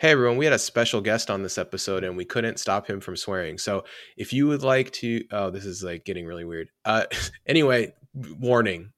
Hey everyone, we had a special guest on this episode and we couldn't stop him from swearing. So if you would like to, oh, this is like getting really weird. Uh, anyway, warning.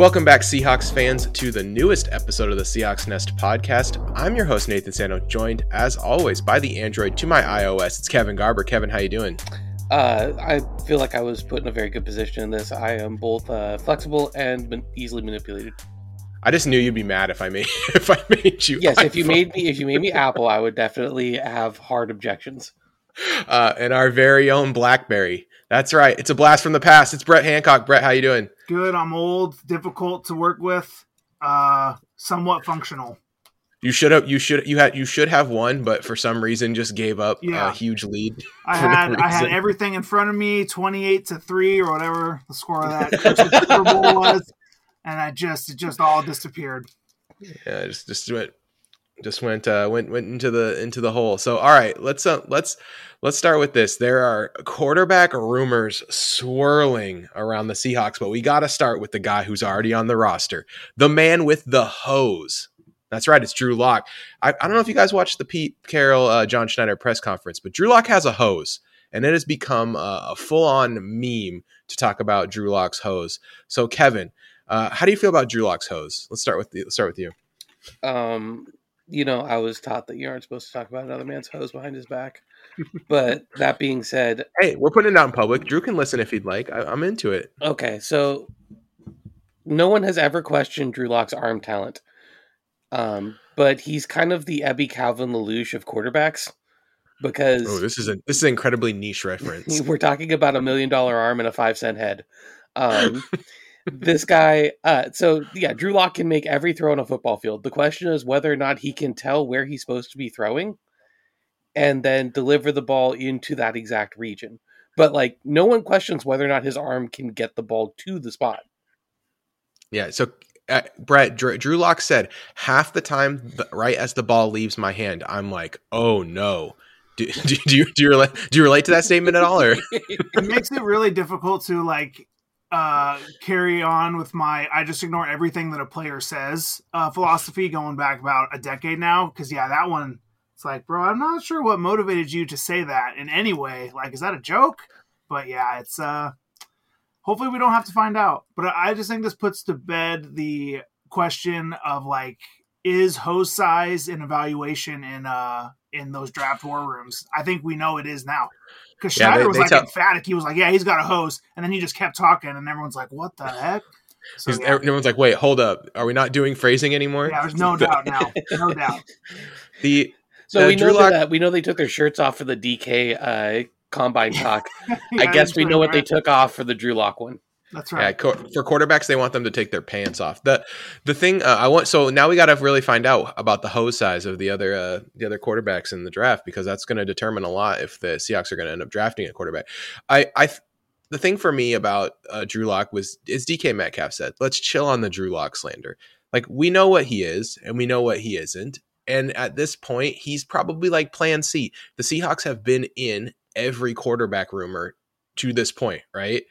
Welcome back, Seahawks fans, to the newest episode of the Seahawks Nest podcast. I'm your host Nathan Sano, joined as always by the Android to my iOS. It's Kevin Garber. Kevin, how you doing? Uh, I feel like I was put in a very good position in this. I am both uh, flexible and easily manipulated. I just knew you'd be mad if I made if I made you. Yes, if you made me if you made me Apple, I would definitely have hard objections. uh, and our very own BlackBerry. That's right. It's a blast from the past. It's Brett Hancock. Brett, how you doing? Good. I'm old, difficult to work with, uh, somewhat functional. You should have. You should. You had. You should have won, but for some reason just gave up Yeah. a huge lead. I for no had I had everything in front of me, twenty eight to three or whatever the score of that Super Bowl was, and I just it just all disappeared. Yeah, just just went just went uh went went into the into the hole. So all right, let's uh, let's let's start with this. There are quarterback rumors swirling around the Seahawks, but we got to start with the guy who's already on the roster. The man with the hose. That's right, it's Drew Lock. I, I don't know if you guys watched the Pete Carroll uh, John Schneider press conference, but Drew Lock has a hose, and it has become a, a full on meme to talk about Drew Lock's hose. So Kevin, uh, how do you feel about Drew Lock's hose? Let's start with the, let's start with you. Um, you know, I was taught that you aren't supposed to talk about another man's hose behind his back. But that being said, Hey, we're putting it out in public. Drew can listen if he'd like. I, I'm into it. okay, so no one has ever questioned Drew Lock's arm talent. Um, but he's kind of the Ebby Calvin LaLoosh of quarterbacks because Oh, this is a this is an incredibly niche reference. We're talking about a million dollar arm and a five cent head. Um, this guy, uh, so yeah, Drew Lock can make every throw on a football field. The question is whether or not he can tell where he's supposed to be throwing and then deliver the ball into that exact region. But like, no one questions whether or not his arm can get the ball to the spot. Yeah. So, uh, Brett Drew, Drew Lock said half the time, th- right as the ball leaves my hand, I'm like, oh no. Do, do, do you do you relate do you relate to that statement at all? Or It makes it really difficult to like uh carry on with my I just ignore everything that a player says uh philosophy going back about a decade now because yeah that one it's like bro I'm not sure what motivated you to say that in any way. Like is that a joke? But yeah it's uh hopefully we don't have to find out. But I just think this puts to bed the question of like is hose size an evaluation in uh in those draft war rooms? I think we know it is now because Yeah, Schneider they- was they like tell- emphatic. He was like, "Yeah, he's got a hose," and then he just kept talking, and everyone's like, "What the heck?" So, 'cause yeah, everyone's like, wait, hold up, are we not doing phrasing anymore? yeah, there's no doubt now, no doubt. The So Uh, we Drew know Lock- that we know they took their shirts off for the DK uh, combine talk. Yeah, I guess that's we right, know what they took off for the Drew Lock one. That's Yeah, right. co- for quarterbacks, they want them to take their pants off. the The thing uh, I want, so now we got to really find out about the hose size of the other uh, the other quarterbacks in the draft because that's going to determine a lot if the Seahawks are going to end up drafting a quarterback. I, I, th- the thing for me about uh, Drew Lock was, as DK Metcalf said, let's chill on the Drew Lock slander. Like we know what he is and we know what he isn't, and at this point, he's probably like Plan C. The Seahawks have been in every quarterback rumor to this point, right?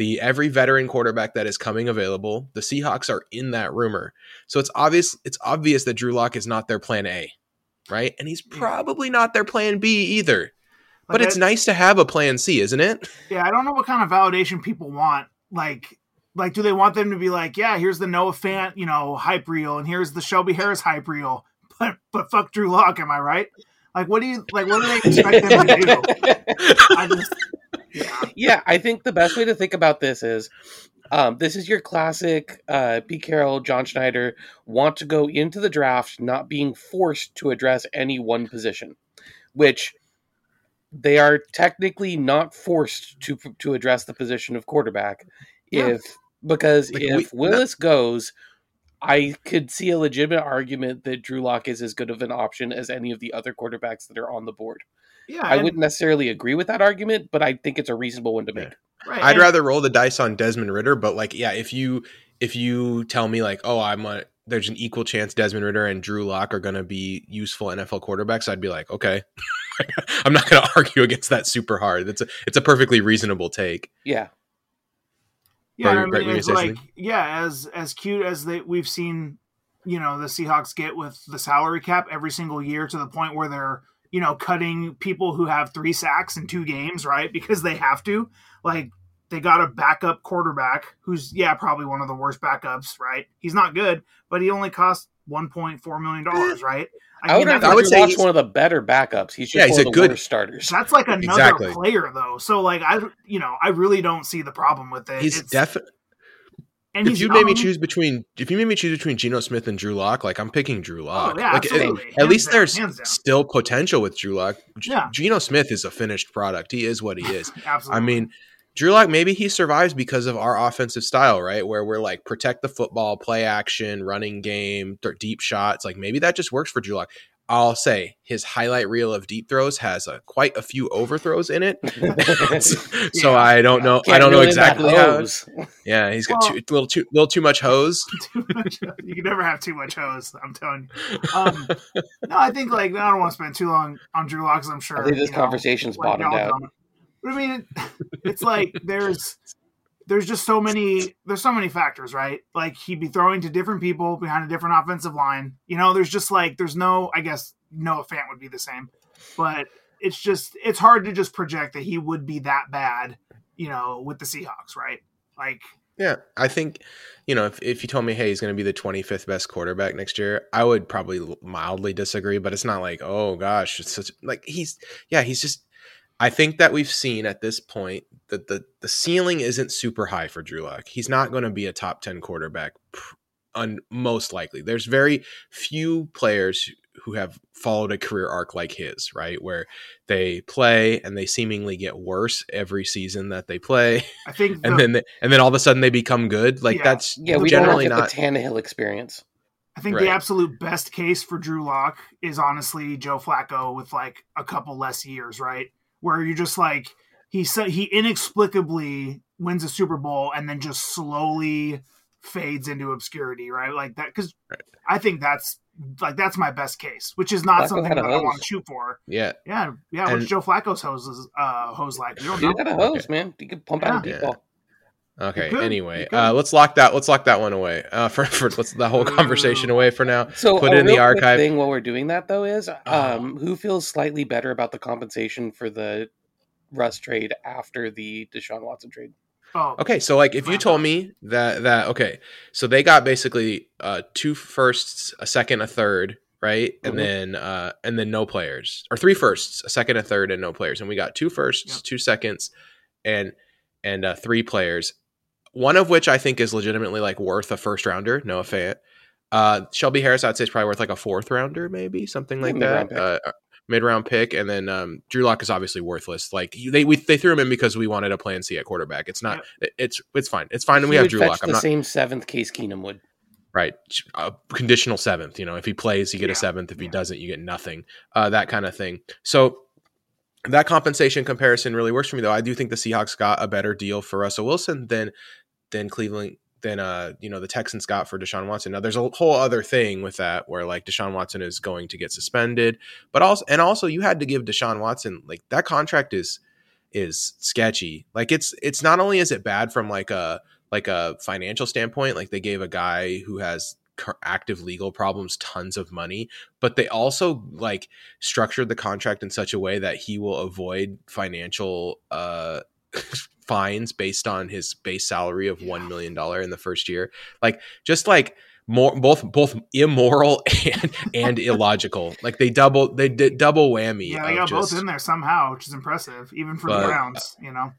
The every veteran quarterback that is coming available, the Seahawks are in that rumor. So it's obvious it's obvious that Drew Lock is not their plan A, right? And he's probably not their plan B either. But, But it's that- nice to have a plan C, isn't it? Yeah, I don't know what kind of validation people want. Like, like, do they want them to be like, "Yeah, here's the Noah Fant, you know, hype reel, and here's the Shelby Harris hype reel," but but fuck Drew Lock, am I right? Like, what do you like? What do they expect them to do? I just, yeah, I think the best way to think about this is um, this is your classic uh, Pete Carroll, John Schneider want to go into the draft not being forced to address any one position, which they are technically not forced to to address the position of quarterback. Yeah. If because Like, if we- Willis goes, I could see a legitimate argument that Drew Lock is as good of an option as any of the other quarterbacks that are on the board. Yeah, I and- wouldn't necessarily agree with that argument, but I think it's a reasonable one to make. right, I'd and- rather roll the dice on Desmond Ridder, but like, yeah, if you if you tell me like, oh, I'm a there's an equal chance Desmond Ridder and Drew Lock are going to be useful NFL quarterbacks, I'd be like, okay, I'm not going to argue against that super hard. It's a it's a perfectly reasonable take. Yeah. Yeah, Brett, I mean, you it's gonna like yeah, as as cute as they we've seen, you know, the Seahawks get with the salary cap every single year to the point where they're you know cutting people who have three sacks in two games, right? Because they have to. Like they got a backup quarterback who's yeah probably one of the worst backups, right? He's not good, but he only cost one point four million dollars, right? I would, mean, I would say Lock's he's- one of the better backups. He's just Yeah, he's one a the good- starter. that's like another Exactly. player though. So like I you know I really don't see the problem with it. He's definitely. And If you made me choose between if you made me choose between Geno Smith and Drew Lock, like I'm picking Drew oh, Lock. Oh, yeah, like, at- absolutely. At, Hands least down, there's still potential with Drew Lock. G- Yeah. Geno Smith is a finished product. He is what he is. Absolutely. I mean, Drew Lock maybe he survives because of our offensive style, right? Where we're like protect the football, play action, running game, deep shots. Like maybe that just works for Drew Lock. I'll say his highlight reel of deep throws has a, quite a few overthrows in it. so Yeah. I don't know. I Can't don't know reel in that exactly how. hose. Yeah, he's got Well- too, little too little too much hose. too much. You can never have too much hose. I'm telling you. Um, no, I think like I don't want to spend too long on Drew Lock. 'cause I'm sure I think this you know, conversation's bottomed out. But I mean, it, it's like there's there's just so many there's so many factors, right? Like he'd be throwing to different people behind a different offensive line. You know, there's just like there's no. I guess Noah Fant would be the same, but it's just it's hard to just project that he would be that bad. You know, with the Seahawks, right? Like Yeah, I think you know if, if you told me, hey, he's going to be the 25th best quarterback next year, I would probably mildly disagree. But it's not like, oh gosh, it's such like he's yeah, he's just. I think that we've seen at this point that the the ceiling isn't super high for Drew Lock. He's not going to be a top 10 quarterback, pr- un, most likely. There's very few players who have followed a career arc like his, right, where they play and they seemingly get worse every season that they play I think, and then they, and then all of a sudden they become good. Like Yeah. that's Yeah, we don't generally get not. the Tannehill experience. I think Right. the absolute best case for Drew Lock is honestly Joe Flacco with like a couple less years, right? Where you're just like he so he inexplicably wins a Super Bowl and then just slowly fades into obscurity, right? Like that because Right. I think that's like that's my best case, which is not Flacco something that I want to shoot for. yeah, Yeah, yeah. And- what's Joe Flacco's hose is, uh, hose like? Don't Dude know. got a hose, man. You could pump out a deep Yeah. ball. Okay. Could, Anyway, uh, let's lock that. Let's lock that one away. Uh, for for let's the whole conversation away for now. So Put a it in the real quick archive. Thing while we're doing that though is, Uh-huh. um, who feels slightly better about the compensation for the Russ trade after the Deshaun Watson trade? Oh, Okay, so like if you told me that that okay, so they got basically uh two firsts, a second, a third, right, and Mhm. then uh and then no players or three firsts, a second, a third, and no players, and we got two firsts, Yep. two seconds, and and uh, three players, one of which I think is legitimately like worth a first rounder, Noah Fant. Uh, Shelby Harris, I'd say is probably worth like a fourth rounder, maybe something like that. Uh, mid round pick, and then um, Drew Lock is obviously worthless. Like they we, they threw him in because we wanted a plan C at quarterback. It's not. it- It's it's fine. It's fine. we have Drew Lock. I'm the not same seventh Case Keenum would. right. A conditional seventh. You know, if he plays, you get Yeah. a seventh. If he doesn't, you get nothing. Uh, that kind of thing. So that compensation comparison really works for me, though. I do think the Seahawks got a better deal for Russell Wilson than than Cleveland than uh you know the Texans got for Deshaun Watson. Now there's a whole other thing with that where like Deshaun Watson is going to get suspended, but also and also you had to give Deshaun Watson like that contract is is sketchy. Like it's it's not only is it bad from like a like a financial standpoint, like they gave a guy who has active legal problems tons of money, but they also like structured the contract in such a way that he will avoid financial uh fines based on his base salary of $1 million in the first year. Like just like more both both immoral and and illogical. Like they double they did double whammy. Yeah, they got just- both in there somehow, which is impressive, even for But- the Browns. You know,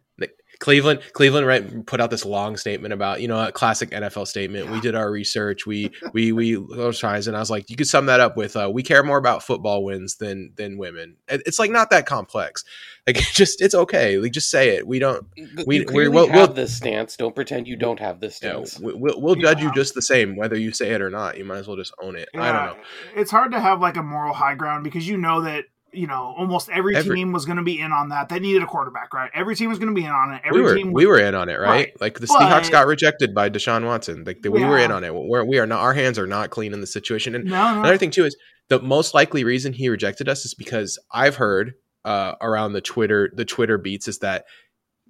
Cleveland Cleveland right put out this long statement about you know a classic NFL statement. We did our research. We we we those tries and I was like, you could sum that up with uh, we care more about football wins than than women. It's like not that complex. Like just it's okay. Like just say it. We don't. We- you we- clearly we'll- have we'll- this stance. Don't pretend you don't have this You know, stance. we, we'll we'll judge you just the same whether you say it or not. You might as well just own it. I don't know. It's hard to have like a moral high ground because you know that you know almost every, Every- team was going to be in on that. They needed a quarterback, right? Every team was going to be in on it. Every we were team we were in on it, right? Right. Like the But- Seahawks got rejected by Deshaun Watson. Like we were in on it. We're, we are not. Our hands are not clean in the situation. And No, no. Another thing too is the most likely reason he rejected us is because I've heard uh, around the Twitter the Twitter beats is that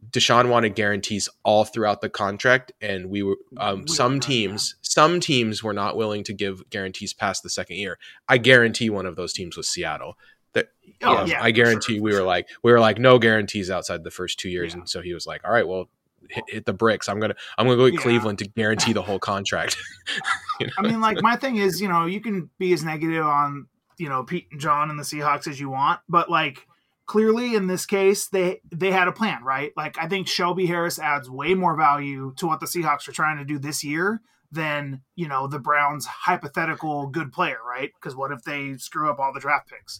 Deshaun wanted guarantees all throughout the contract, and we were um, We some teams some teams were not willing to give guarantees past the second year. I guarantee one of those teams was Seattle. That Oh, um, yeah, I guarantee sure, we were sure. like we were like no guarantees outside the first two years, Yeah. and so he was like, all right, well. Hit, hit the bricks. I'm gonna. I'm gonna go to Yeah. Cleveland to guarantee the whole contract. You know? I mean, like my thing is, you know, you can be as negative on you know Pete and John and the Seahawks as you want, but like clearly in this case, they they had a plan, right? Like I think Shelby Harris adds way more value to what the Seahawks are trying to do this year than you know the Browns' hypothetical good player, right? Because what if they screw up all the draft picks?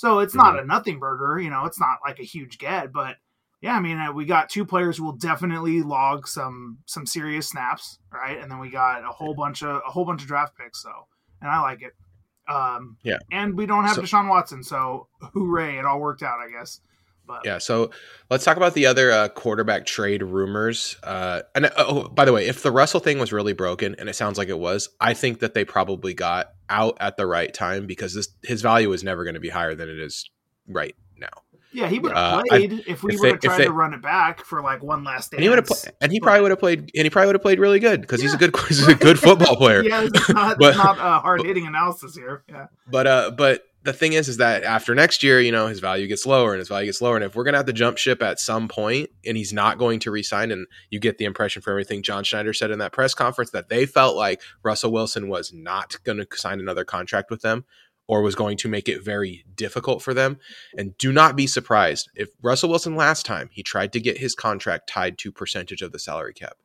So it's not a nothing burger, you know. It's not like a huge get, but yeah, I mean, uh, we got two players who will definitely log some some serious snaps, right? And then we got a whole bunch of a whole bunch of draft picks. So, and I like it. Um, Yeah. and we don't have So- Deshaun Watson, so hooray! It all worked out, I guess. But Yeah, so let's talk about the other uh, quarterback trade rumors. Uh, and uh, oh, by the way, if the Russell thing was really broken, and it sounds like it was, I think that they probably got out at the right time because this his value is never going to be higher than it is right now. yeah, he would Uh, have I- played if we if would have they- if tried they- to run it back for like one last dance. And he would have, pl- and he but- probably would have played, and he probably would have played really good because he's a good, he's a good football player. yeah, it's not, But- it's not a hard hitting analysis here. Yeah, But uh, but the thing is, is that after next year, you know, his value gets lower and his value gets lower. And if we're gonna have to jump ship at some point, and he's not going to resign, and you get the impression from everything John Schneider said in that press conference that they felt like Russell Wilson was not going to sign another contract with them, or was going to make it very difficult for them. And do not be surprised if Russell Wilson last time he tried to get his contract tied to percentage of the salary cap.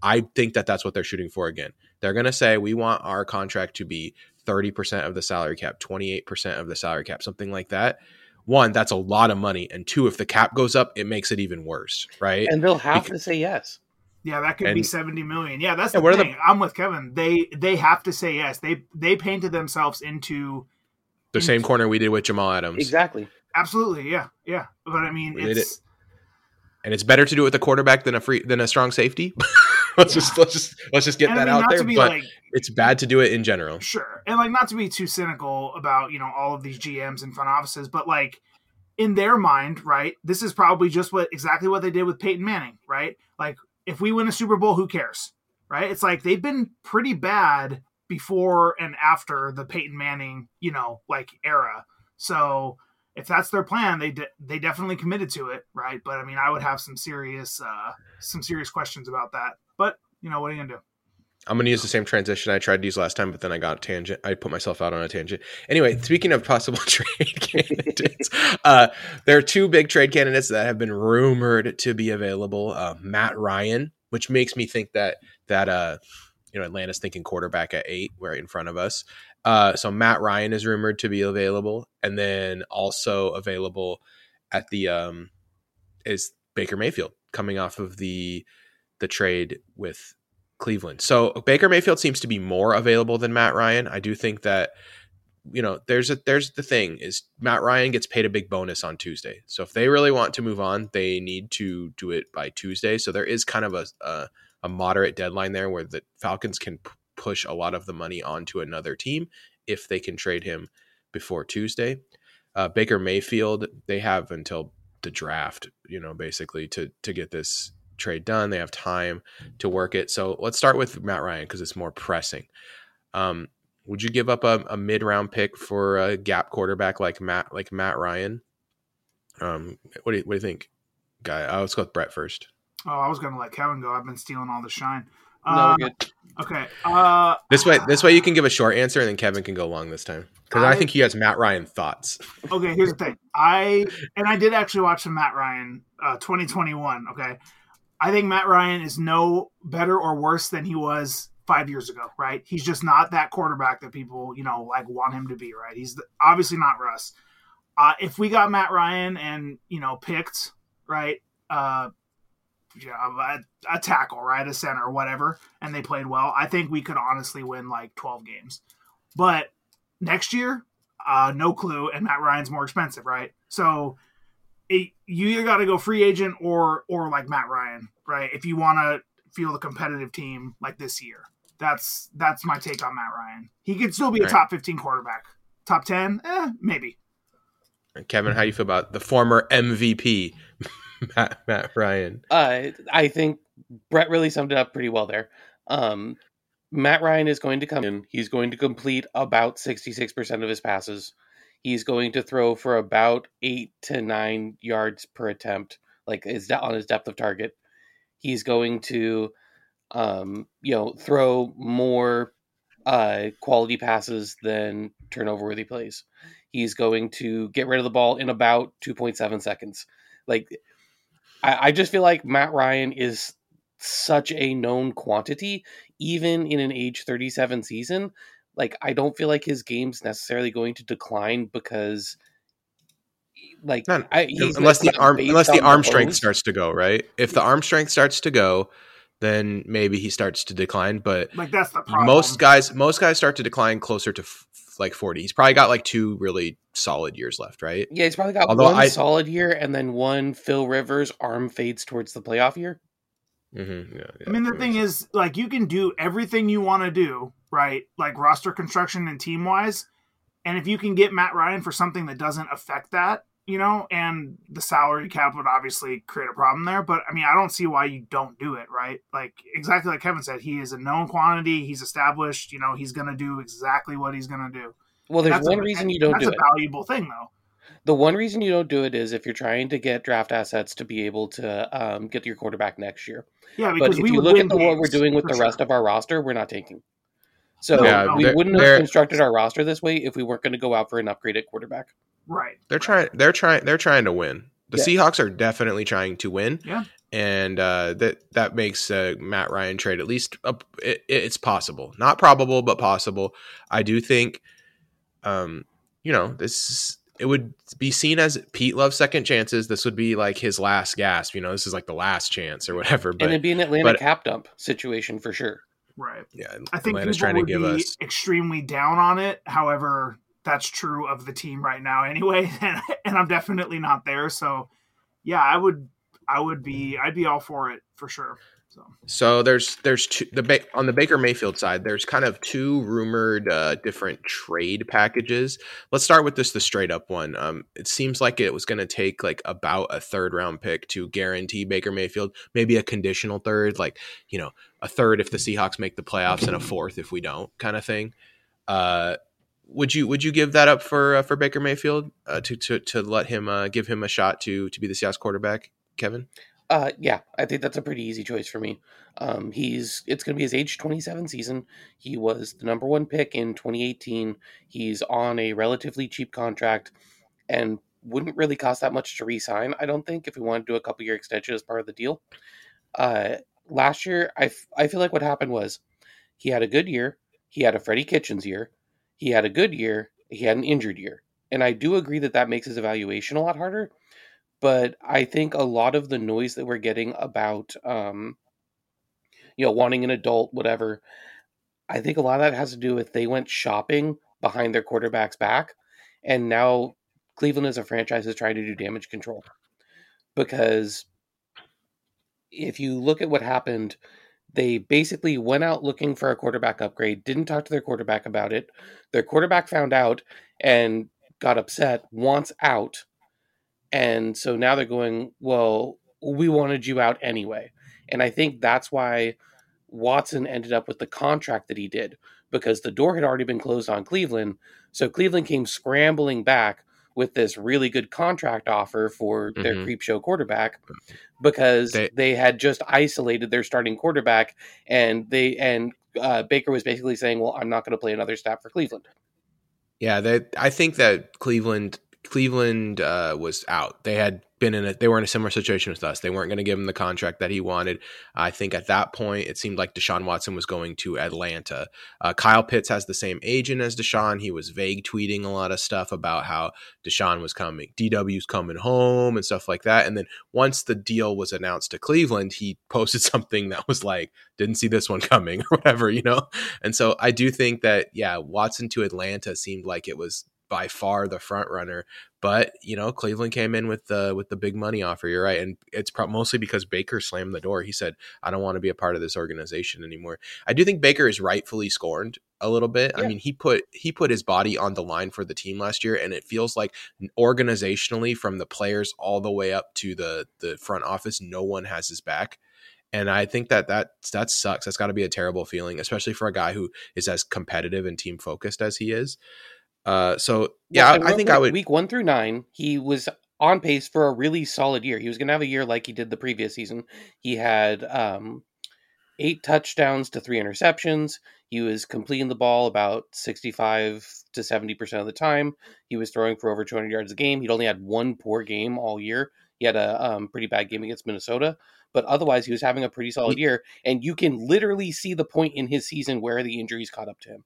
I think that that's what they're shooting for again. They're going to say we want our contract to be 30% of the salary cap, 28% of the salary cap, something like that. One, that's a lot of money. And two, if the cap goes up, it makes it even worse, right? And they'll have Because- to say yes. yeah, that could be seventy million. Yeah, that's Yeah, the what are the- thing. I'm with Kevin. They they have to say yes. They they painted themselves into the same corner we did with Jamal Adams. Exactly. absolutely yeah yeah. But I mean, We did it's And it's better to do it with a quarterback than a free than a strong safety. let's just let's just let's just get and that I mean, out there. But like it's bad to do it in general. Sure. And like not to be too cynical about, you know, all of these GMs and front offices, but like in their mind, right, this is probably just what exactly what they did with Peyton Manning, right? Like if we win a Super Bowl, who cares? Right? It's like they've been pretty bad before and after the Peyton Manning, you know, like era. So if that's their plan, they de- they definitely committed to it, right? But I mean, I would have some serious uh some serious questions about that. But, you know, what are you to do? I'm going to use the same transition I tried to use last time, but then I got a tangent. I put myself out on a tangent. Anyway, speaking of possible trade candidates, uh, there are two big trade candidates that have been rumored to be available. Uh, Matt Ryan, which makes me think that that uh, you know Atlanta's thinking quarterback at eight, right in front of us. Uh, so Matt Ryan is rumored to be available, and then also available at the um, is Baker Mayfield coming off of the the trade with Cleveland. So Baker Mayfield seems to be more available than Matt Ryan. I do think that you know there's a there's the thing is Matt Ryan gets paid a big bonus on Tuesday. So if they really want to move on, they need to do it by Tuesday. So there is kind of a a, a moderate deadline there where the Falcons can p- push a lot of the money onto another team if they can trade him before Tuesday. Uh, Baker Mayfield, they have until the draft, you know, basically to to get this trade done. They have time to work it. So let's start with Matt Ryan because it's more pressing. Um, would you give up a, a mid round pick for a gap quarterback like Matt like Matt Ryan? Um, what do you, what do you think, guy? Uh, let's go with Brett first. Oh, I was going to let Kevin go. I've been stealing all the shine. No, Uh, we're good. okay. Uh, This way, this way you can give a short answer, and then Kevin can go long this time because I, I- think he has Matt Ryan thoughts. okay. Here's the thing. I and I did actually watch some Matt Ryan, uh, 2021. Okay. I think Matt Ryan is no better or worse than he was five years ago. Right. He's just not that quarterback that people you know like want him to be. Right. He's the, obviously not Russ. Uh, if we got Matt Ryan and you know picked right. Uh, yeah, a, a tackle, right, a center, or whatever, and they played well. I think we could honestly win like twelve games. But next year, uh, no clue, and Matt Ryan's more expensive, right? So it, you either got to go free agent or or like Matt Ryan, right? If you want to field a competitive team like this year, that's that's my take on Matt Ryan. He could still be a top fifteen quarterback, top ten, eh, maybe. Kevin, how do you feel about the former MVP, Matt, Matt Ryan? Uh, I think Brett really summed it up pretty well there. Um, Matt Ryan is going to come in. He's going to complete about 66% of his passes. He's going to throw for about eight to nine yards per attempt, like is that on his depth of target. He's going to, um, you know, throw more uh, quality passes than turnover worthy plays. He's going to get rid of the ball in about 2.7 seconds. Like, I, I just feel like Matt Ryan is such a known quantity, even in an age 37 season. Like, I don't feel like his game's necessarily going to decline because, like, None. I, he's unless the arm, unless the on arm strength hose. starts to go right. If the arm strength starts to go, then maybe he starts to decline. But Like that's the problem. most guys, most guys start to decline closer to f- like forty. He's probably got like two really solid years left, right? Yeah, he's probably got Although one I- solid year and then one Phil Rivers arm fades towards the playoff year. Mm-hmm. Yeah, I mean, the thing is, like, you can do everything you want to do, right? Like roster construction and team wise. And if you can get Matt Ryan for something that doesn't affect that, you know, and the salary cap would obviously create a problem there. But I mean, I don't see why you don't do it, right? Like, exactly like Kevin said, he is a known quantity. He's established, you know, he's going to do exactly what he's going to do. Well, there's That's one a- reason you don't do. that's a valuable thing, though. The one reason you don't do it is if you're trying to get draft assets to be able to um, get your quarterback next year. Yeah, But because if we you look at the, what we're doing with the sure. rest of our roster, we're not taking. So Yeah, we wouldn't have constructed our roster this way if we weren't going to go out for an upgraded quarterback. right? They're trying. They're trying. They're trying to win. The Yeah. Seahawks are definitely trying to win. Yeah. and uh, that that makes uh, Matt Ryan trade at least a, it, it's possible, not probable, but possible. I do think, um, you know, this it would be seen as Pete loves second chances. This would be like his last gasp. You know, this is like the last chance or whatever. and it'd be an Atlanta but- cap dump situation for sure. Right. yeah, I think Atlanta's people trying to would give be us. extremely down on it. However, that's true of the team right now anyway, and, and I'm definitely not there. So, yeah, I would, I would be, I'd be all for it for sure. So, So there's there's two the on the Baker Mayfield side. There's kind of two rumored uh, different trade packages. Let's start with this the straight up one. Um, it seems like it was going to take like about a third round pick to guarantee Baker Mayfield, maybe a conditional third, like you know a third if the Seahawks make the playoffs and a fourth if we don't, kind of thing. Uh, would you would you give that up for uh, for Baker Mayfield uh, to to to let him uh, give him a shot to to be the Seahawks quarterback, Kevin? Uh, yeah, I think that's a pretty easy choice for me. Um, he's it's going to be his age 27 season. He was the number one pick in 2018. He's on a relatively cheap contract and wouldn't really cost that much to re-sign. I don't think if we want to do a couple year extension as part of the deal. Uh, last year, I, f- I feel like what happened was he had a good year. He had a Freddie Kitchens year. He had a good year. He had an injured year. And I do agree that that makes his evaluation a lot harder but I think a lot of the noise that we're getting about, um, you know, wanting an adult, whatever, I think a lot of that has to do with they went shopping behind their quarterback's back, and now Cleveland as a franchise is trying to do damage control because if you look at what happened. They basically went out looking for a quarterback upgrade, didn't talk to their quarterback about it. Their quarterback found out and got upset, wants out, and so now they're going, well, we wanted you out anyway. And I think that's why Watson ended up with the contract that he did because the door had already been closed on Cleveland. So Cleveland came scrambling back with this really good contract offer for their Mhm. creep show quarterback because They- they, had just isolated their starting quarterback and they and uh, Baker was basically saying, "Well, I'm not going to play another snap for Cleveland." Yeah, they, I think that Cleveland Cleveland uh, was out. They had been in a they were in a similar situation with us. They weren't going to give him the contract that he wanted. I think at that point it seemed like Deshaun Watson was going to Atlanta. Uh, Kyle Pitts has the same agent as Deshaun. He was vague tweeting a lot of stuff about how Deshaun was coming, DW's coming home and stuff like that. And then once the deal was announced to Cleveland, he posted something that was like, "Didn't see this one coming" or whatever, you know. And so I do think that yeah, Watson to Atlanta seemed like it was by far the front runner. But you know, Cleveland came in with the with the big money offer. You're right, and it's pro- mostly because Baker slammed the door. He said, "I don't want to be a part of this organization anymore." I do think Baker is rightfully scorned a little bit. I mean, he put he put his body on the line for the team last year, and it feels like organizationally, from the players all the way up to the the front office, no one has his back. And I think that that that sucks. That's got to be a terrible feeling, especially for a guy who is as competitive and team focused as he is. Uh, so yeah, Well, I, I think I would. Week one through nine, he was on pace for a really solid year. He was going to have a year like he did the previous season. He had um, eight touchdowns to three interceptions. He was completing the ball about 65 to 70% of the time. He was throwing for over 200 yards a game. He'd only had one poor game all year. He had a um, pretty bad game against Minnesota, but otherwise, he was having a pretty solid year. And you can literally see the point in his season where the injuries caught up to him.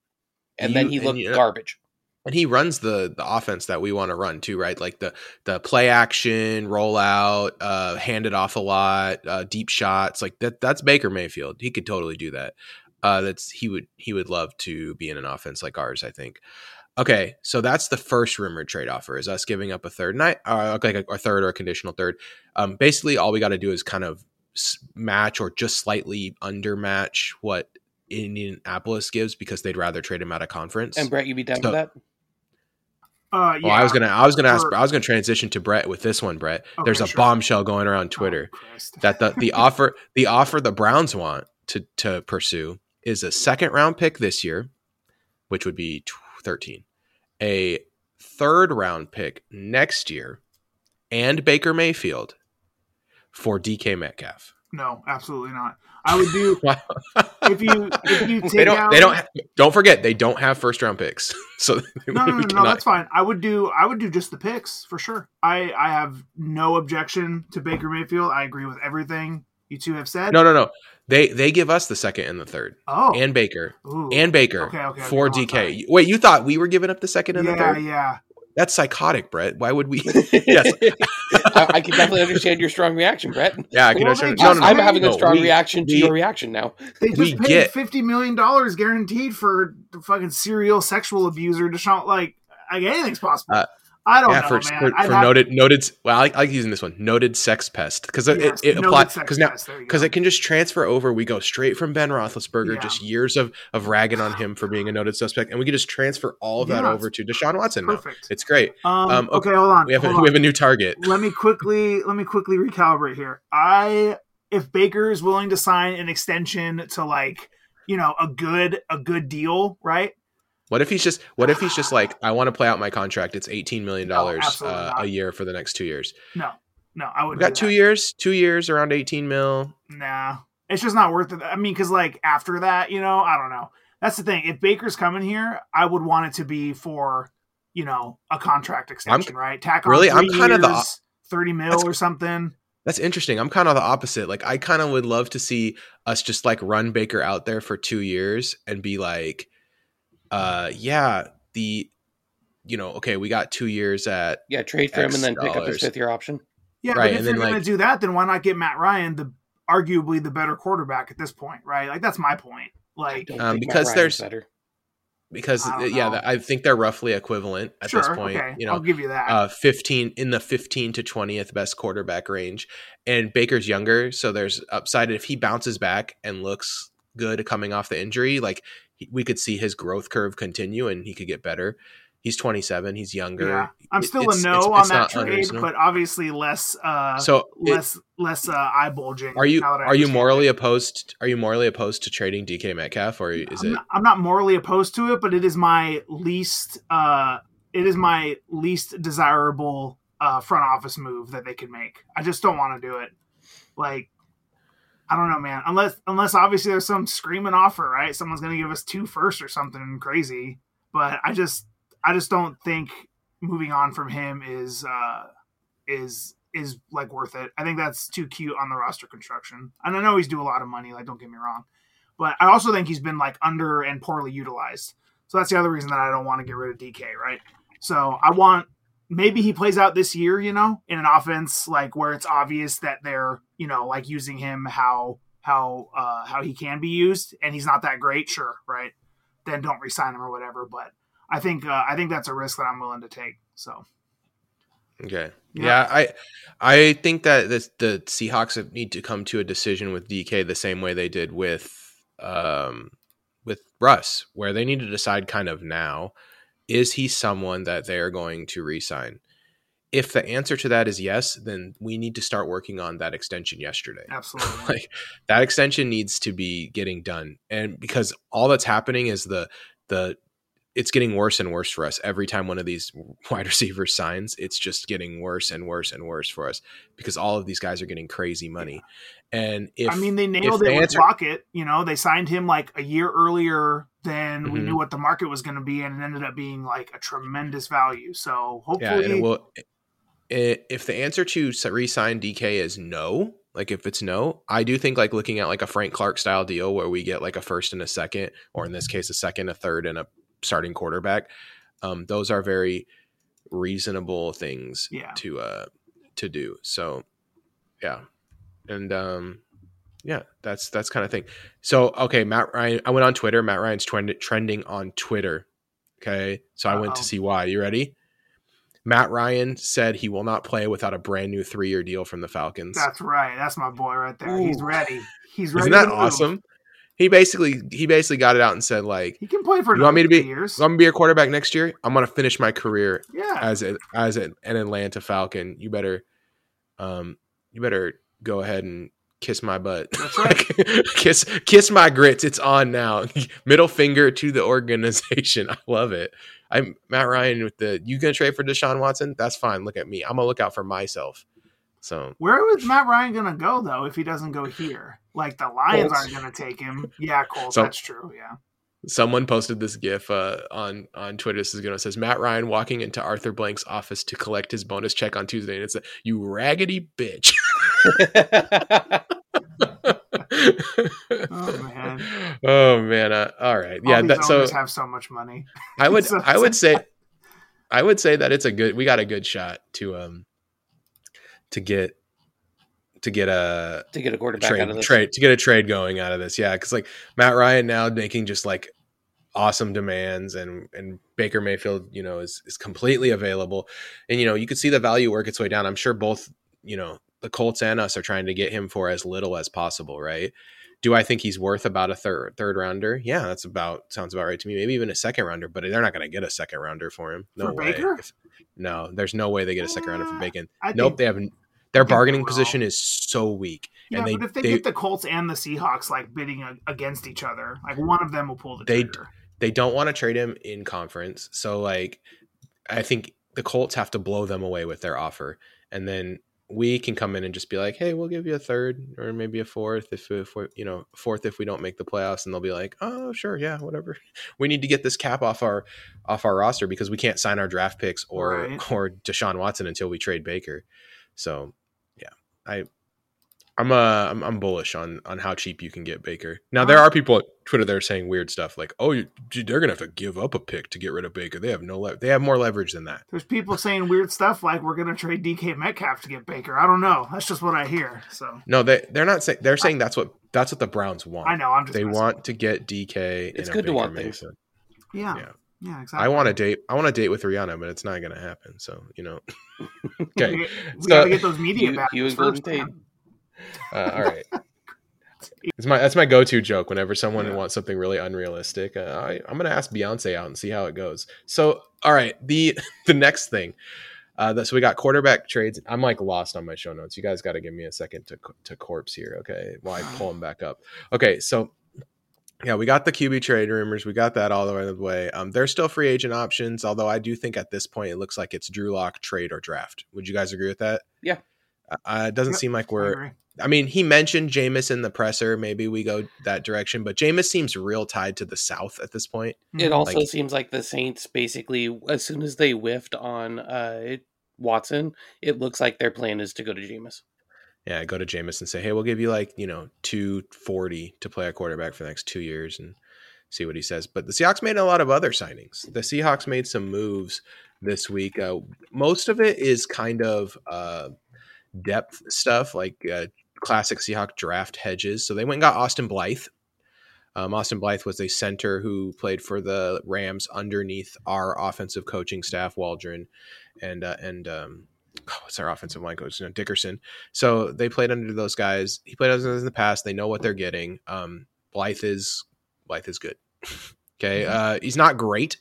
And then he looked you know- garbage. And he runs the the offense that we want to run too, right? Like the the play action, rollout, uh, hand it off a lot, uh, deep shots, like that. That's Baker Mayfield. He could totally do that. Uh, that's he would he would love to be in an offense like ours. I think. Okay, so that's the first rumored trade offer is us giving up a third night, uh, like a, a third or a conditional third. Um, basically, all we got to do is kind of match or just slightly undermatch what Indianapolis gives because they'd rather trade him out of conference. And Brett, you'd be down So- with that? Uh, yeah. Well, I was gonna, I was gonna ask, I was gonna transition to Brett with this one. Brett, there's a sure. bombshell going around Twitter Oh, that the the offer, the offer the Browns want to to pursue is a second round pick this year, which would be 13, a third round pick next year, and Baker Mayfield for DK Metcalf. no, absolutely not. I would do Wow. if you if you take they don't, out they don't, ha- don't forget they don't have first round picks, so no, no, no, no, that's fine. I would do I would do just the picks for sure. I I have no objection to Baker Mayfield. I agree with everything you two have said. no, no, no. They they give us the second and the third, oh, and Baker. Ooh. and Baker Okay, okay, for DK. Wait, you thought we were giving up the second and the yeah, third? yeah. That's psychotic, Brett. Why would we? yes. I, I can definitely understand your strong reaction, Brett. Yeah, I can Well, understand. they No, just- no, no. I'm having a strong we- reaction to we- your reaction now. They just We paid get- fifty million dollars guaranteed for the fucking serial sexual abuser Deshaun. Like, like anything's possible. Uh, I don't Yeah, know, for, man. for, for noted noted. Well, I like, I like using this one. Noted sex pest because yes, it, it applies because now pest, there you because it can just transfer over. We go straight from Ben Roethlisberger, Yeah. just years of of ragging on him for being a noted suspect, and we can just transfer all of that Yeah, over to Deshaun Watson. Now perfect. it's great. Um, um, okay, hold on. We have a, on. we have a new target. let me quickly let me quickly recalibrate here. I if Baker is willing to sign an extension to like you know a good a good deal, right? What if he's just What if he's just like, I want to play out my contract. It's eighteen million dollars No, uh, a year for the next two years. No, no, I would. got two years, two years around eighteen mil. Nah, it's just not worth it. I mean, because like after that, you know, I don't know. That's the thing. If Baker's coming here, I would want it to be for you know a contract extension, right? Tack on really- I'm three kinda the- thirty mil or something. That's interesting. I'm kind of the opposite. Like I kind of would love to see us just like run Baker out there for 2 years and be like uh yeah, the you know, okay, we got 2 years at Yeah, trade for him and then pick up his fifth year option. Yeah, Right, but if and you're then, going like- to do that, then why not get Matt Ryan, the arguably the better quarterback at this point, right? Like that's my point. Like, Um, because Ryan's there's- better. because I yeah, know. I think they're roughly equivalent at sure, this point, okay, you I'll give you that. Uh, 15 in the 15 to 20th best quarterback range and Baker's younger so there's upside if he bounces back and looks good coming off the injury like he, we could see his growth curve continue and he could get better he's 27 he's younger yeah, I'm still it's- a no it's- on it's that trade, but obviously less, uh, so less, less uh, eye bulging. are you are you morally it. opposed are you morally opposed to trading DK Metcalf or is I'm it not, I'm not morally opposed to it, but it is my least. uh it is my least desirable uh, front office move that they could make. I just don't want to do it. Like, I don't know, man. Unless unless obviously there's some screaming offer, right? Someone's gonna give us two first or something crazy. But I just I just don't think moving on from him is uh is is like worth it. I think that's too cute on the roster construction. And I know he's due a lot of money, like don't get me wrong. But I also think he's been like under and poorly utilized. So that's the other reason that I don't want to get rid of DK, right? So I want maybe he plays out this year, you know, in an offense like where it's obvious that they're, you know, like using him how how uh how he can be used and he's not that great, sure, right? Then don't resign him or whatever, but I think uh, I think that's a risk that I'm willing to take. So Okay. Yeah. Yeah, I I think that this, the Seahawks need to come to a decision with DK the same way they did with um with Russ, where they need to decide kind of now is he someone that they are going to re-sign? If the answer to that is yes, then we need to start working on that extension yesterday. absolutely. like that extension needs to be getting done and because all that's happening is the the it's getting worse and worse for us every time one of these wide receivers signs it's just getting worse and worse and worse for us because all of these guys are getting crazy money and if I mean, they nailed it with answer- Rocket. You know, they signed him like a year earlier than we Mhm. knew what the market was going to be, and it ended up being like a tremendous value. So yeah and hopefully, will if the answer to re-sign dk is no like if it's no i do think like looking at like a frank clark style deal where we get like a first and a second or in this case a second a third and a starting quarterback um, those are very reasonable things Yeah. to uh to do. So yeah. And um yeah that's that's kind of thing. So okay matt ryan i went on twitter. Matt ryan's trend, trending on twitter. Okay? So i went to see why. You ready? Matt ryan said he will not play without a brand new three-year deal from the falcons. That's right. That's my boy right there. He's ready. He's ready. isn't that awesome he basically he basically got it out and said like He can play for. You want me to be- years? i'm gonna be a quarterback next year i'm gonna finish my career yeah. as a, as an Atlanta Falcon, you better um you better go ahead and kiss my butt. That's right. kiss kiss my grits. It's on now. Middle finger to the organization. I love it. I'm Matt Ryan with the you gonna trade for Deshaun Watson? That's fine. Look at me. I'm gonna look out for myself. So where is Matt Ryan going to go though if he doesn't go here? Like the Lions Colts. aren't going to take him. Yeah, Colts. So- that's true. Yeah. someone posted this gif uh, on on Twitter. This is gonna says Matt Ryan walking into Arthur Blank's office to collect his bonus check on Tuesday, and it's a you raggedy bitch. Oh, man. Oh man! Uh, all right, All yeah. That, so have so much money. I would so I would say I would say that it's a good we got a good shot to um to get to get a to get a quarterback out of trade this. trade to get a trade going out of this. Yeah, because like Matt Ryan now making just like awesome demands and and Baker Mayfield, you know, is is completely available. And you know, you could see the value work its way down. I'm sure both, you know, the Colts and us are trying to get him for as little as possible, right? Do I think he's worth about a third third rounder? Yeah, that's about sounds about right to me. Maybe even a second rounder, but they're not going to get a second rounder for him. No For way. Baker? If- no, there's no way they get a second rounder for Uh, Bacon. I Nope, think- they have their bargaining position is so weak. Yeah, and they, but if they, they, get the Colts and the Seahawks like bidding a- against each other, like one of them will pull the They- trigger. they don't want to trade him in conference. So like I think the Colts have to blow them away with their offer. And then we can come in and just be like, "Hey, we'll give you a third or maybe a fourth if if we, you know, fourth if we don't make the playoffs." And they'll be like, "Oh, sure, yeah, whatever. We need to get this cap off our off our roster because we can't sign our draft picks or Right. or Deshaun Watson until we trade Baker." So. I I'm uh I'm, I'm bullish on on how cheap you can get Baker. Now there are people at Twitter that are saying weird stuff like, "Oh, you, they're gonna have to give up a pick to get rid of Baker. They have no le- they have more leverage than that." There's people saying weird stuff like we're going to trade DK Metcalf to get Baker. I don't know. That's just what I hear. So No, they they're not saying they're saying that's what that's what the Browns want. I know. I'm just They messing. want to get DK. It's and a good to Baker want things. Yeah. Yeah. Yeah. exactly. I want to date. I want to date with Rihanna, but it's not going to happen. So you know. okay. We, we So- got to get those media You- back. you and Golden Tate. Uh, all right. It's my that's my go-to joke whenever someone Yeah. wants something really unrealistic. Uh, I, I'm gonna ask Beyonce out and see how it goes. So, all right, the the next thing. Uh, that, so we got quarterback trades. I'm like lost on my show notes. You guys got to give me a second to to corpse here, okay? While I pull them back up. Okay, so Yeah, we got the QB trade rumors. We got that all the way. Um, they're still free agent options, although I do think at this point it looks like it's Drew Lock trade or draft. Would you guys agree with that? Yeah. Uh, it doesn't Yep, seem like we're. I mean, he mentioned Jameis in the presser. Maybe we go that direction, but Jameis seems real tied to the South at this point. It also Mm-hmm. Like- seems like the Saints basically, as soon as they whiffed on uh, Watson, it looks like their plan is to go to Jameis. Yeah, go to Jameis and say, hey, we'll give you like, you know, 240 to play a quarterback for the next two years and see what he says. But the Seahawks made a lot of other signings. The Seahawks made some moves this week. Uh, most of it is kind of uh, depth stuff, like uh, classic Seahawk draft hedges. So they went and got Austin Blythe. Um, Austin Blythe was a center who played for the Rams underneath our offensive coaching staff, Waldron, and uh, and um, what's our offensive line coach? No, Dickerson. So they played under those guys. He played under those in the past. They know what they're getting. Um, Blythe is Blythe is good. okay, uh, he's not great.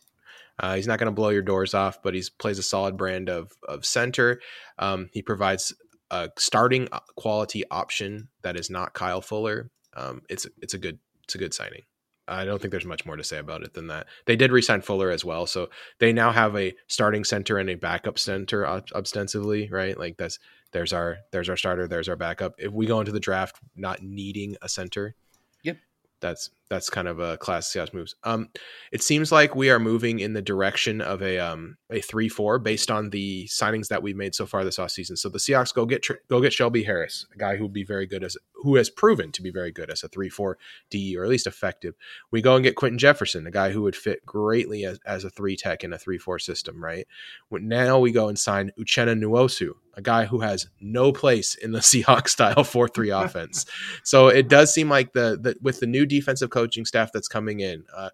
Uh, he's not going to blow your doors off, but he plays a solid brand of of center. Um, he provides a starting uh, quality option that is not Kyle Fuller. Um, it's it's a good it's a good signing. I don't think there's much more to say about it than that. They did resign Fuller as well, so they now have a starting center and a backup center ostensibly, right? Like that's there's our there's our starter, there's our backup. If we go into the draft not needing a center, Yep. that's that's kind of a class Seahawks moves. Um, it seems like we are moving in the direction of a um a three four based on the signings that we've made so far this offseason. So the Seahawks go get go get Shelby Harris, a guy who would be very good as who has proven to be very good as a three four D or at least effective. We go and get Quinton Jefferson, a guy who would fit greatly as, as a three tech in a three four system, right? Now we go and sign Uchenna Nwosu, a guy who has no place in the Seahawks style four three offense. So it does seem like the, the with the new defensive coaching staff that's coming in, uh,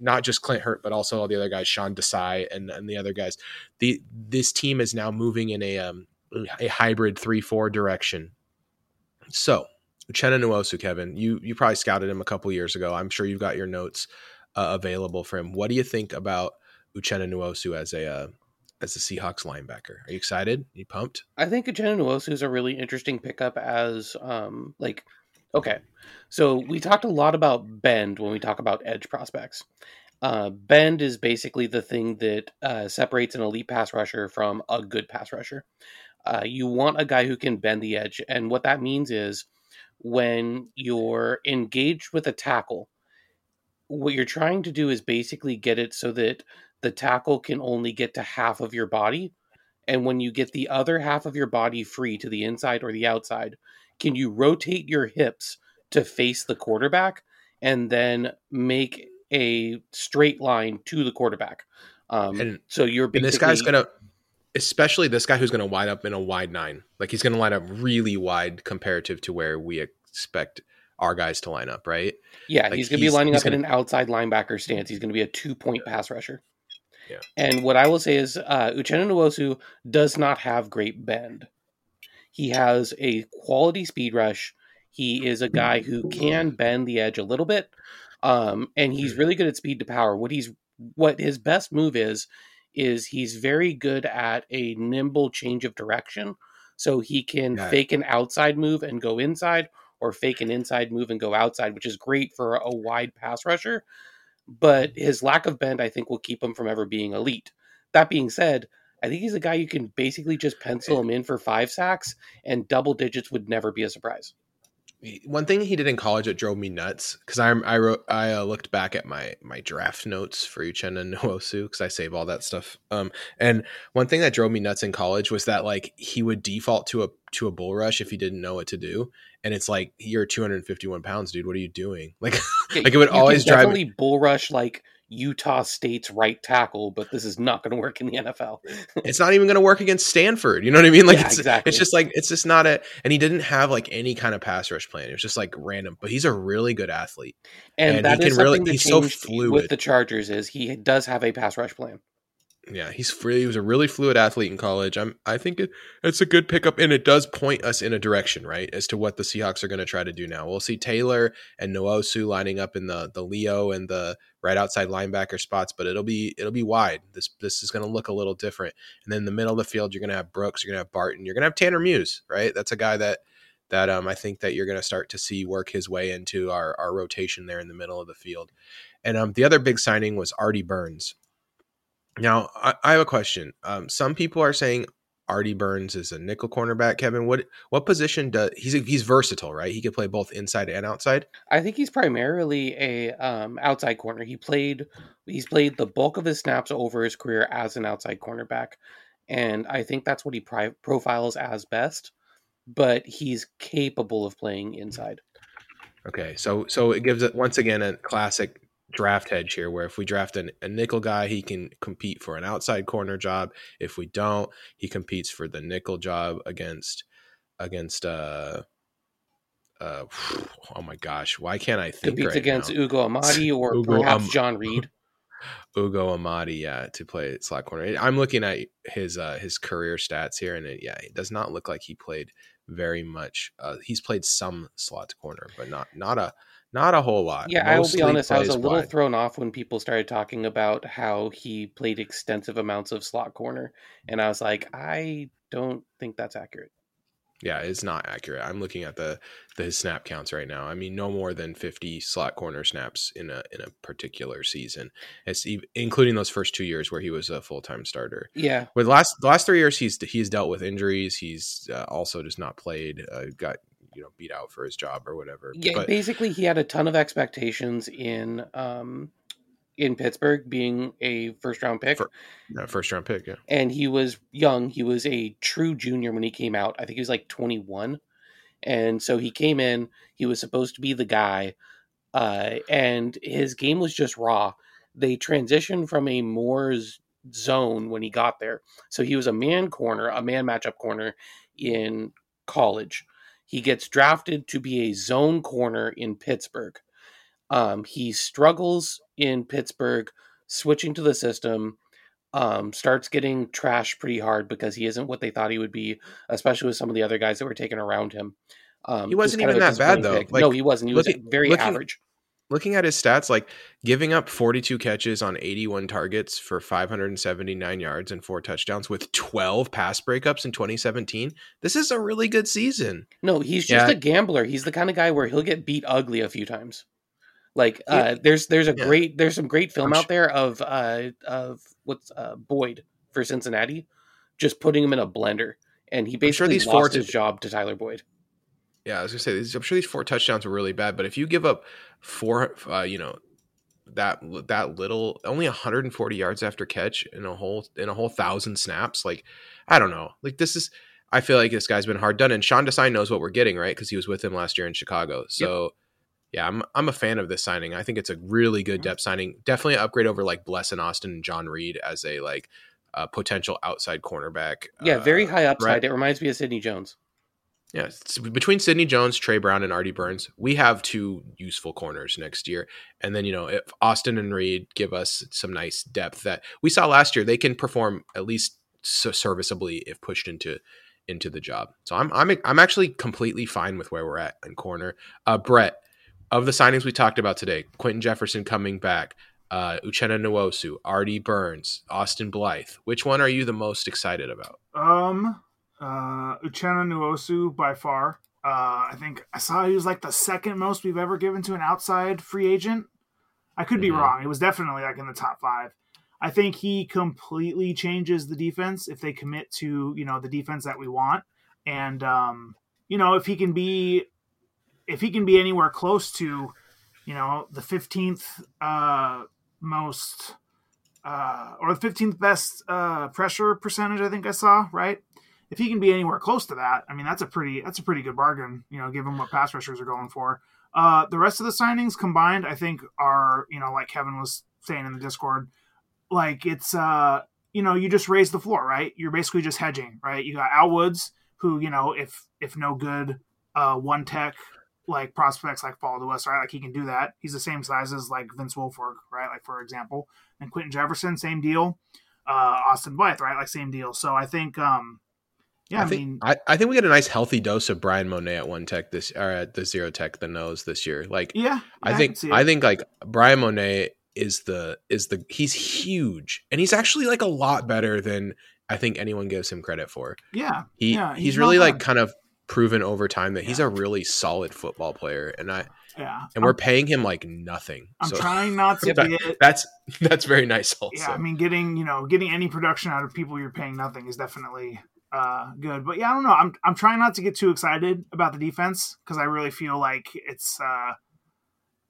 not just Clint Hurtt, but also all the other guys, Sean Desai and, and the other guys. The this team is now moving in a um, a hybrid three four direction. So Uchenna Nwosu, Kevin, you you probably scouted him a couple years ago. I'm sure you've got your notes uh, available for him. What do you think about Uchenna Nwosu as a uh, as a Seahawks linebacker? Are you excited? Are you pumped? I think Uchenna Nwosu is a really interesting pickup as um like okay. So we talked a lot about bend when we talk about edge prospects. Uh, bend is basically the thing that uh, separates an elite pass rusher from a good pass rusher. Uh, you want a guy who can bend the edge, and what that means is when you're engaged with a tackle, what you're trying to do is basically get it so that the tackle can only get to half of your body and when you get the other half of your body free to the inside or the outside, can you rotate your hips to face the quarterback and then make a straight line to the quarterback? Um, And- so you're And this guy's gonna, especially this guy who's gonna wind up in a wide nine. Like he's gonna line up really wide comparative to where we expect our guys to line up, right? Yeah, Like, he's going to be lining up in gonna- an outside linebacker stance. He's going to be a two point pass rusher. Yeah. And what I will say is, uh, Uchenna Nwosu does not have great bend. He has a quality speed rush. He is a guy who can bend the edge a little bit, um, and he's really good at speed to power. What he's what his best move is is he's very good at a nimble change of direction. So he can fake an outside move and go inside, or fake an inside move and go outside, which is great for a wide pass rusher. But his lack of bend, I think, will keep him from ever being elite. That being said, I think he's a guy you can basically just pencil him in for five sacks, and double digits would never be a surprise. One thing he did in college that drove me nuts because I I wrote I uh, looked back at my my draft notes for Uchenna Nwosu because I save all that stuff. Um, and one thing that drove me nuts in college was that like he would default to a to a bull rush if he didn't know what to do, and it's like you're 251 pounds, dude. What are you doing? Like Yeah, Like, it would always drive me- bull rush like Utah State's right tackle, but this is not going to work in the NFL. it's not even going to work against Stanford. You know what I mean? Like Yeah, it's, exactly. it's just like it's just not a. And he didn't have like any kind of pass rush plan. It was just like random. But he's a really good athlete. And, And that he is can really- something that he's so fluid. with the Chargers is he does have a pass rush plan. Yeah, he's free. He was a really fluid athlete in college. I'm. I think it, it's a good pickup, and it does point us in a direction, right, as to what the Seahawks are going to try to do now. We'll see Taylor and Nwosu lining up in the the Leo and the right outside linebacker spots, but it'll be it'll be wide. This this is going to look a little different. And then in the middle of the field, you're going to have Brooks, you're going to have Barton, you're going to have Tanner Muse, right? That's a guy that that um, I think that you're going to start to see work his way into our, our rotation there in the middle of the field. And um, the other big signing was Artie Burns. Now, I, I have a question. Um, some people are saying Artie Burns is a nickel cornerback. Kevin, what what position does he's he's versatile, right? He could play both inside and outside. I think he's primarily a um, outside corner. He played he's played the bulk of his snaps over his career as an outside cornerback, and I think that's what he pri- profiles as best. But he's capable of playing inside. Okay, so so it gives it once again a classic draft hedge here, where if we draft an, a nickel guy, he can compete for an outside corner job. If we don't, he competes for the nickel job against against uh uh oh my gosh, why can't I think Competes right against now? Ugo Amadi or Ugo perhaps Am- John Reid. Ugo Amadi, yeah, to play slot corner. I'm looking at his uh his career stats here, and it, yeah, it does not look like he played very much. Uh, he's played some slot corner, but not not a not a whole lot. Yeah, I will be honest. I was a little wide. thrown off when people started talking about how he played extensive amounts of slot corner, and I was like, I don't think that's accurate. Yeah, it's not accurate. I'm looking at the the his snap counts right now. I mean, no more than 50 slot corner snaps in a in a particular season. It's ev- including those first two years where he was a full time starter. Yeah, With last the last three years, he's he's dealt with injuries. He's uh, also just not played. Uh, got you know beat out for his job or whatever. yeah. but basically, he had a ton of expectations in um in Pittsburgh, being a first round pick, For- first round pick. Yeah, and he was young. He was a true junior when he came out. I think he was like twenty one, and so he came in. He was supposed to be the guy, uh, and his game was just raw. They transitioned from a Moore's zone when he got there. So he was a man corner, a man matchup corner in college. He gets drafted to be a zone corner in Pittsburgh. Um, he struggles in Pittsburgh, switching to the system. Um, starts getting trashed pretty hard because he isn't what they thought he would be, especially with some of the other guys that were taken around him. Um, He wasn't just kind of even that bad, though. Like, no, he wasn't. He was very looking- average. Looking at his stats, like giving up 42 catches on 81 targets for 579 yards and four touchdowns with 12 pass breakups in 2017. This is a really good season. No, he's just Yeah. a gambler. He's the kind of guy where he'll get beat ugly a few times. Like Yeah. uh, there's there's a Yeah. great there's some great film I'm out there of uh of what's uh Boyd for Cincinnati, just putting him in a blender, and he sure basically these lost to- his job to Tyler Boyd. Yeah, I was gonna say, these- I'm sure these four touchdowns were really bad, but if you give up four, uh, you know, that that little, only 140 yards after catch in a whole in a whole thousand snaps, like I don't know, like this is. I feel like this guy's been hard done, and Sean Desai knows what we're getting, right? Because he was with him last year in Chicago. So, yeah, I'm I'm a fan of this signing. I think it's a really good depth signing. Definitely an upgrade over like Blessuan Austin and John Reid as a like uh, potential outside cornerback. Yeah, very Uh, high upside. It reminds me of Sidney Jones. Yeah, between Sidney Jones, Tre Brown, and Artie Burns, we have two useful corners next year. And then you know, if Austin and Reid give us some nice depth that we saw last year, they can perform at least serviceably if pushed into into the job. So I'm I'm I'm actually completely fine with where we're at in corner. Uh, Brett, of the signings we talked about today, Quinton Jefferson coming back, uh, Uchenna Nwosu, Artie Burns, Austin Blythe. Which one are you the most excited about? Um, uh, Uchenna Nwosu by far. Uh, I think I saw he was like the second most we've ever given to an outside free agent. I could be Mhm. wrong. It was definitely like in the top five. I think he completely changes the defense if they commit to you know the defense that we want, and um, you know if he can be if he can be anywhere close to you know the fifteenth uh, most uh, or the fifteenth best uh, pressure percentage I think I saw right if he can be anywhere close to that, I mean that's a pretty that's a pretty good bargain, you know, given what pass rushers are going for. Uh, the rest of the signings combined, I think, are you know like Kevin was saying in the Discord, like it's uh you know you just raise the floor, right? You're basically just hedging, right? You got Al Woods, who you know if if no good, uh, one tech like prospects like to us, right? Like he can do that. He's the same size as like Vince Wilfork, right? Like for example, and Quinton Jefferson, same deal. Uh, Austin Blythe, right? Like same deal. So I think um yeah, I, I think mean, I, I think we get a nice healthy dose of Bryan Mone at one tech this or at the zero tech the nose this year. Like yeah, I think. I think like Bryan Mone is the is the he's huge and he's actually like a lot better than I think anyone gives him credit for. yeah, He Yeah, he's, he's really like kind of proven over time that he's a really solid football player, and I Yeah. and we're paying him like nothing. I'm so trying not to that- get that's that's very nice. Also, yeah, I mean, getting you know, getting any production out of people you're paying nothing is definitely uh, good. But yeah, I don't know. I'm I'm trying not to get too excited about the defense because I really feel like it's. Uh,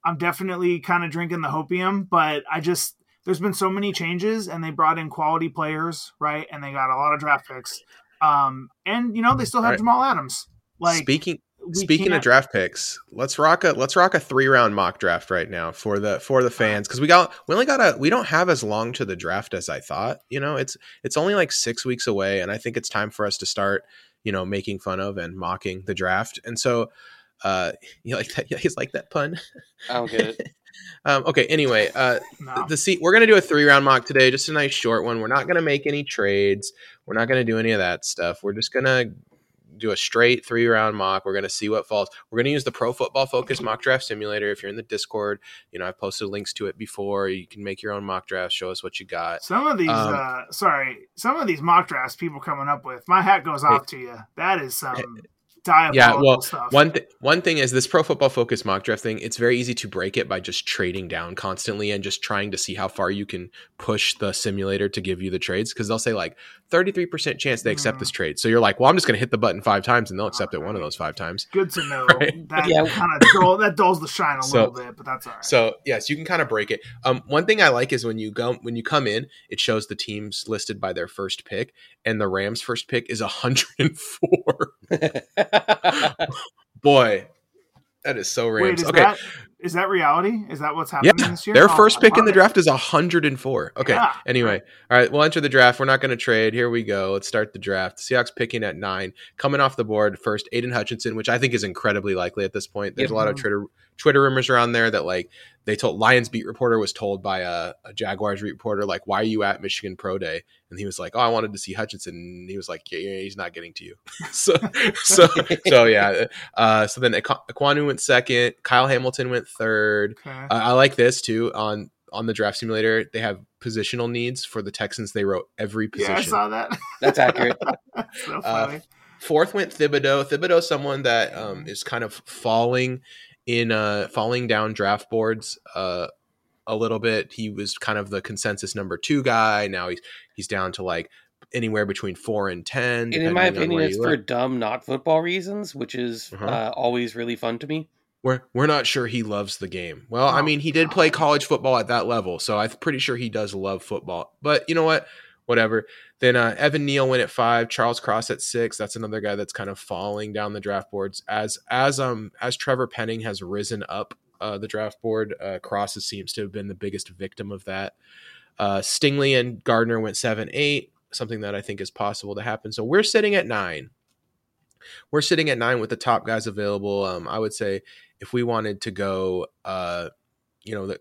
I'm definitely kind of drinking the hopium, but I just there's been so many changes, and they brought in quality players, right? And they got a lot of draft picks, um, and you know they still have Right. Jamal Adams. Like speaking we speaking of draft picks, let's rock a let's rock a three round mock draft right now for the for the fans because we got we only got a we don't have as long to the draft as I thought. You know, it's it's only like six weeks away, and I think it's time for us to start you know making fun of and mocking the draft. And so, uh, you like that? You guys like that pun? I don't get it. Um, okay. Anyway, uh, no. the seat we're gonna do a three round mock today just a nice short one we're not gonna make any trades we're not gonna do any of that stuff we're just gonna do a straight three round mock. We're gonna see what falls. We're gonna use the pro football focus mock draft simulator if you're in the discord. You know i've posted links to it before. You can make your own mock draft. Show us what you got. Some of these, Um, uh, sorry, some of these mock drafts people coming up with, my hat goes off to you. That is some diabolical yeah well stuff. one th- one thing is this pro football focus mock draft thing it's very easy to break it by just trading down constantly and just trying to see how far you can push the simulator to give you the trades. Because they'll say like 33% chance they accept Mm. this trade so you're like well i'm just going to hit the button five times and they'll accept it one of those five times Good to know. Right. That Yeah. kind of dull, that dulls the shine a So- little bit, but that's all right. so yes you can kind of break it um, one thing i like is when you go when you come in it shows the teams listed by their first pick and the rams first pick is 104 boy that is so rams Wait, is okay that is that reality? Is that what's happening Yeah, this year? their Oh, first pick in the draft is 104. Okay. Yeah. Anyway, all right, we'll enter the draft. We're not going to trade. Here we go. Let's start the draft. Seahawks picking at nine. Coming off the board first, Aidan Hutchinson, which I think is incredibly likely at this point. There's Yep. a lot of Twitter Twitter rumors around there that like they told Lions beat reporter was told by a, a Jaguars beat reporter like, "Why are you at Michigan Pro Day?" And he was like, "Oh, I wanted to see Hutchinson." And he was like, "Yeah, yeah he's not getting to you." so, so, so yeah. Uh, so then Ekwonu went second. Kyle Hamilton went third. Okay. Uh, I like this too on on the draft simulator. They have positional needs for the Texans. They wrote every position. yeah, I saw that. That's accurate. so Uh. Fourth went Thibodeaux. Thibodeaux, someone that um, is kind of falling in uh falling down draft boards uh a little bit. He was kind of the consensus number two guy. Now he's he's down to like anywhere between four and ten. and in my opinion, it's for look. dumb, not football reasons, which is Uh-huh. uh, always really fun to me. we're we're not sure he loves the game. Well, I Oh, mean, he did play college football at that level, so I'm pretty sure he does love football. But you know what? Whatever. Then uh, Evan Neal went at five. Charles Cross at six. That's another guy that's kind of falling down the draft boards as as um as Trevor Penning has risen up uh, the draft board. Uh, Cross seems to have been the biggest victim of that. Uh, Stingley and Gardner went seven, eight. Something that I think is possible to happen. So we're sitting at nine. We're sitting at nine with the top guys available. Um, I would say if we wanted to go, uh, you know, the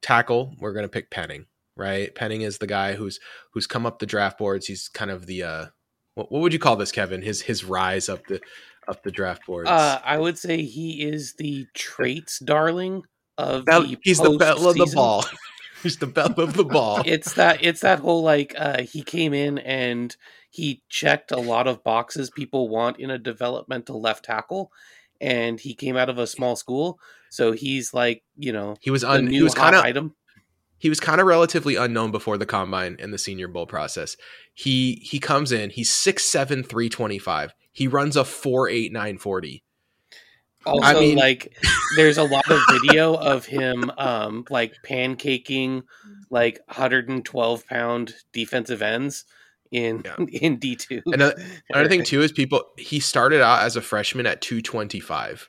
tackle, we're going to pick Penning, right? Penning is the guy who's who's come up the draft boards. He's kind of the uh, what, what would you call this, Kevin? His his rise up the up the draft boards. Uh, I would say he is the traits darling of Bell- the he's the bell of the ball. he's the bell of the ball. It's that it's that whole like uh, he came in and he checked a lot of boxes people want in a developmental left tackle, and he came out of a small school, so he's like you know he was un, new he was kind of item. He was kind of relatively unknown before the combine and the senior bowl process. He he comes in, he's 6'7", 325. He runs a 4'8", 940. Also, mean- like, there's a lot of video of him, um, like pancaking, like 112 pound defensive ends in Yeah. in D two. Another, another thing too is people. He started out as a freshman at two twenty five,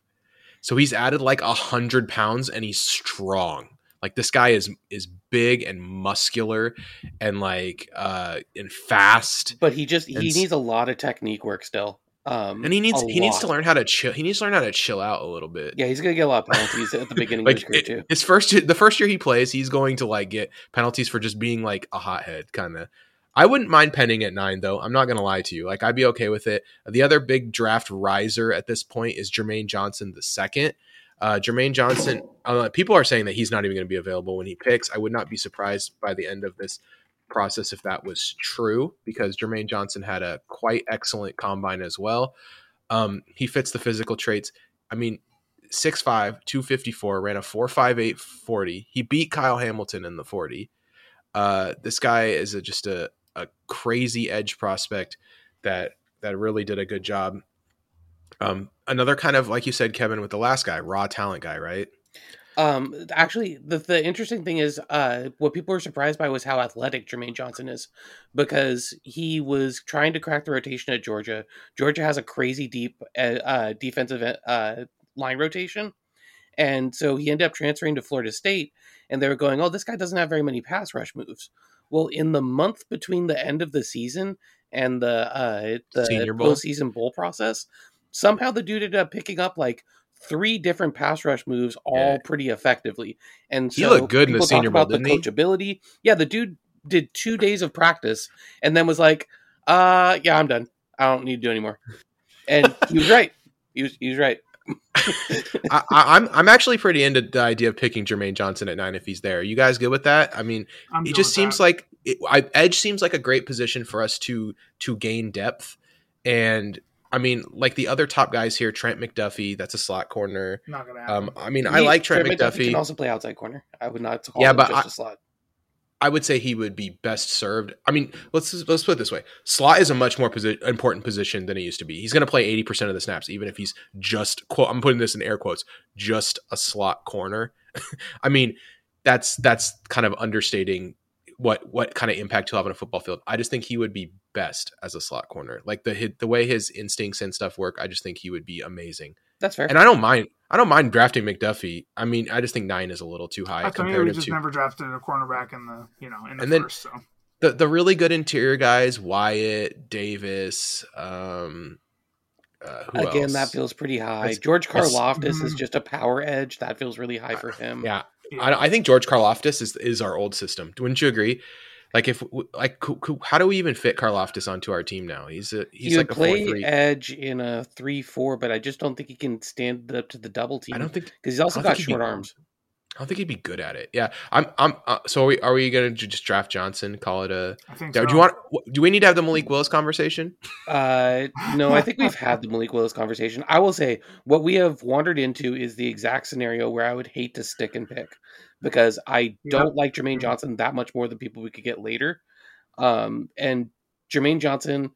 so he's added like a hundred pounds and he's strong. Like this guy is is big and muscular and like uh and fast. but he just he And needs a lot of technique work still. Um, And he needs he needs to learn how to chill. He needs to learn how to chill out a little bit. Yeah, he's gonna get a lot of penalties at the beginning like of his career it- too. his first the first year he plays, he's going to like get penalties for just being like a hothead kind of. I wouldn't mind penning at nine though. I'm not gonna lie to you. Like I'd be okay with it. The other big draft riser at this point is Jermaine Johnson the second. Uh, Jermaine Johnson. Uh, people are saying that he's not even going to be available when he picks. I would not be surprised by the end of this process if that was true because Jermaine Johnson had a quite excellent combine as well. Um, he fits the physical traits. I mean, 6'5, 254, ran a 4.58 40. He beat Kyle Hamilton in the 40. Uh, this guy is a, just a, a crazy edge prospect that that really did a good job. Um, another kind of like you said, Kevin, with the last guy, raw talent guy, right? Um, actually, the the interesting thing is, uh, what people were surprised by was how athletic Jermaine Johnson is, because he was trying to crack the rotation at Georgia. Georgia has a crazy deep uh, uh, defensive uh, line rotation, and so he ended up transferring to Florida State, and they were going, "Oh, this guy doesn't have very many pass rush moves." Well, in the month between the end of the season and the uh, the Senior Bowl? postseason bowl process, somehow the dude ended up picking up like three different pass rush moves all Yeah. pretty effectively. And He looked good in the people talk Senior Bowl, about the didn't he? coachability. Yeah, the dude did two days of practice and then was like, uh yeah, I'm done. I don't need to do anymore. And he was right. He was he was right. I, I, I'm I'm actually pretty into the idea of picking Jermaine Johnson at nine if he's there. You guys good with that? I mean, I'm it just seems that. like it, I, edge seems like a great position for us to to gain depth and i mean like the other top guys here trent mcduffie that's a slot corner not gonna happen. um i mean i He- like trent, McDuffie mcduffie can also play outside corner. I would not call Yeah, him but just I- a slot. i would say he would be best served i mean let's let's put it this way slot is a much more posi- important position than it used to be he's going to play 80% of the snaps even if he's just quote i'm putting this in air quotes just a slot corner i mean that's that's kind of understating what what kind of impact he'll have on a football field. I just think he would be best as a slot corner. Like the hi- the way his instincts and stuff work, I just think he would be amazing. That's fair. And I don't mind I don't mind drafting McDuffie. I mean, I just think nine is a little too high That's why we just to never drafted a cornerback in the you know in the And then- first. So the the really good interior guys, Wyatt, Davis, um uh, who Again, else? that feels pretty high. It's- George it's- Karlaftis is Mhm. just a power edge. That feels really high for him. yeah, yeah. I, I think George Karlaftis is is our old system. Wouldn't you agree? Like if like how do we even fit Karlaftis onto our team now? He's a he's he like a four play three. edge in a three-four, but I just don't think he can stand up to the double team I don't think because he's also got short arms. I don't think he'd be good at it. Yeah, I'm. I'm. Uh, so are we, are we gonna just draft Johnson? Call it a. I think. Do so. you want? Do we need to have the Malik Willis conversation? Uh, no, I think we've had the Malik Willis conversation. I will say what we have wandered into is the exact scenario where I would hate to stick and pick because I don't like Jermaine Johnson that much more than people we could get later. Um, and Jermaine Johnson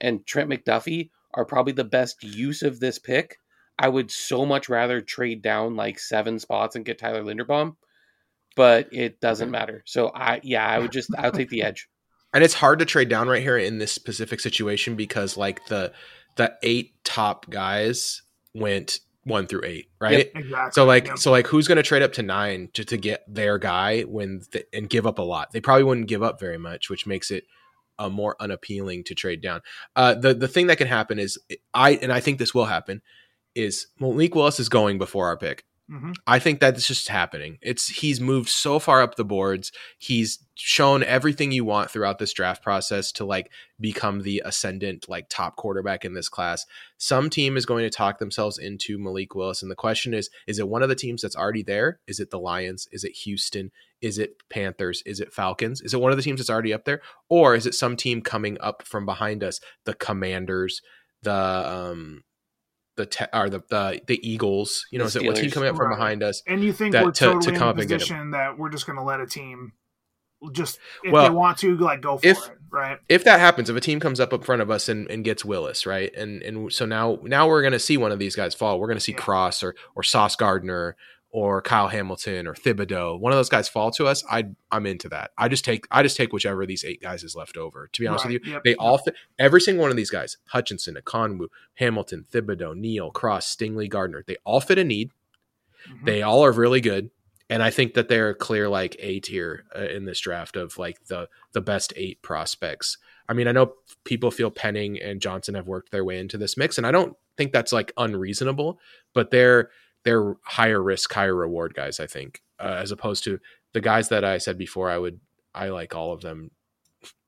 and Trent McDuffie are probably the best use of this pick. I would so much rather trade down like seven spots and get Tyler Linderbaum, but it doesn't matter. So I, yeah, I would just, I'll take the edge. And it's hard to trade down right here in this specific situation because like the the eight top guys went one through eight, right? exactly? So like Yep. so like who's going to trade up to nine to, to get their guy when th- and give up a lot? They probably wouldn't give up very much, which makes it uh, more unappealing to trade down. Uh, the the thing that can happen is I and I think this will happen is Malik Willis is going before our pick. Mhm. I think that's just happening. It's he's moved so far up the boards. He's shown everything you want throughout this draft process to like become the ascendant like top quarterback in this class. Some team is going to talk themselves into Malik Willis and the question is is it one of the teams that's already there? Is it the Lions? Is it Houston? Is it Panthers? Is it Falcons? Is it one of the teams that's already up there or is it some team coming up from behind us? The Commanders, the um the te- or the, the the Eagles, you know, The is it what team coming up from Right. behind us? And you think that- we're to- to totally come in a and get him. position that we're just going to let a team just if Well, they want to like go for if- it, right? if that happens, if a team comes up in front of us and, and gets Willis, right, and and so now now we're going to see one of these guys fall. We're going to see Yeah. Cross or or Sauce Gardner or Kyle Hamilton or Thibodeaux. One of those guys fall to us. I I'm into that. I just take I just take whichever of these eight guys is left over. To be honest Right, with you, yep, they all fit. Every single one of these guys: Hutchinson, Ekwonu, Hamilton, Thibodeaux, Neal, Cross, Stingley, Gardner. They all fit a need. Mhm. They all are really good, and I think that they're clear like A tier uh, in this draft of like the the best eight prospects. I mean, I know people feel Penning and Johnson have worked their way into this mix, and I don't think that's like unreasonable, but they're they're higher risk, higher reward guys. I think uh, as opposed to the guys that I said before. I would I like all of them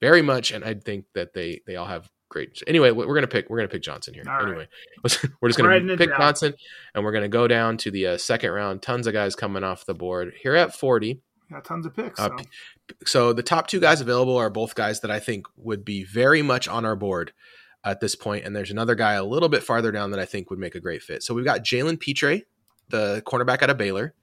very much, and I think that they they all have great. Anyway, we're gonna pick we're gonna pick Johnson here. All right. anyway, let's- we're just gonna pick. Johnson, and we're gonna go down to the uh, second round. Tons of guys coming off the board here at forty. Got tons of picks. Uh, so. p- So the top two guys available are both guys that I think would be very much on our board. at this point, and there's another guy a little bit farther down that I think would make a great fit. So we've got Jalen Pitre, the cornerback out of Baylor.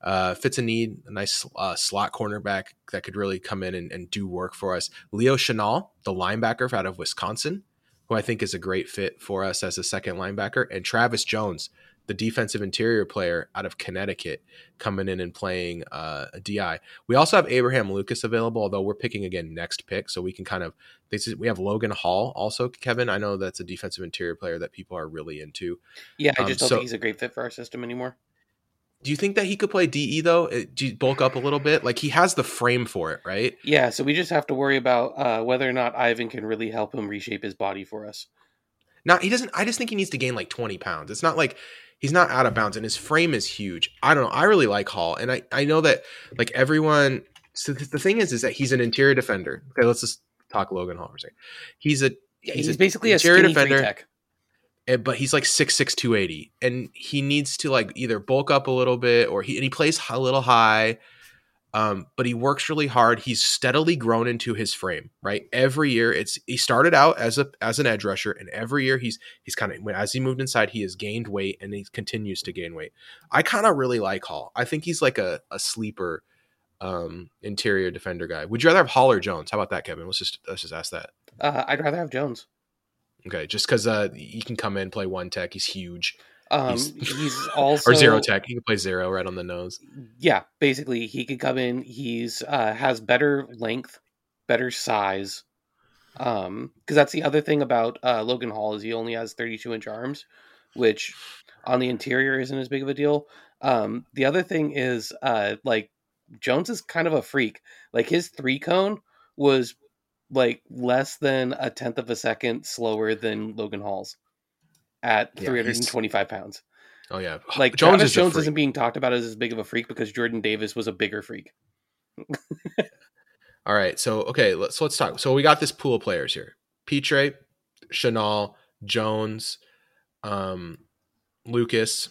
Uh, fits a need, a nice uh, slot cornerback that could really come in and, and do work for us. Leo Chenal, the linebacker out of Wisconsin, who I think is a great fit for us as a second linebacker, and Travis Jones, the defensive interior player out of Connecticut, coming in and playing uh, a DI. We also have Abraham Lucas available, although we're picking again next pick, so we can kind of. This is, we have Logan Hall also, Kevin. I know that's a defensive interior player that people are really into. Yeah, I Um, just don't so- think he's a great fit for our system anymore. Do you think that he could play DE though? Do you bulk up a little bit? Like he has the frame for it, right? Yeah, so we just have to worry about uh, whether or not Ivan can really help him reshape his body for us. Not he doesn't. I just think he needs to gain like twenty pounds. It's not like he's not out of bounds, and his frame is huge. I don't know. I really like Hall, and I I know that like everyone. So th- the thing is, is that he's an interior defender. Okay, let's just talk Logan Hall for a second. He's a Yeah, He's he's, a basically a interior skinny defender. tech. eh, but he's like 6'6", 280. and he needs to like either bulk up a little bit or he and he plays a little high. Um, but he works really hard. He's steadily grown into his frame, right? Every year, it's he started out as a as an edge rusher, and every year he's he's kind of as he moved inside, he has gained weight and he continues to gain weight. I kind of really like Hall. I think he's like a a sleeper um interior defender guy. Would you rather have Hall or Jones? How about that, Kevin? Let's just let's just ask that. Uh, I'd rather have Jones. Okay, just because uh he can come in play one tech, he's huge. Um, He's- he's, also or zero tech. He can play zero right on the nose. Yeah, basically, he could come in. He's uh, has better length, better size. Um, because that's the other thing about uh, Logan Hall is he only has 32 inch arms, which on the interior isn't as big of a deal. Um, the other thing is uh, like Jones is kind of a freak. Like his three cone was like less than a tenth of a second slower than Logan Hall's at Yeah, 325 pounds. Oh yeah, Like Jones Travis is Jones isn't being talked about as as big of a freak because Jordan Davis was a bigger freak. All right, so okay, let's let's talk. So we got this pool of players here: Pitre, Chenal, Jones, um, Lucas.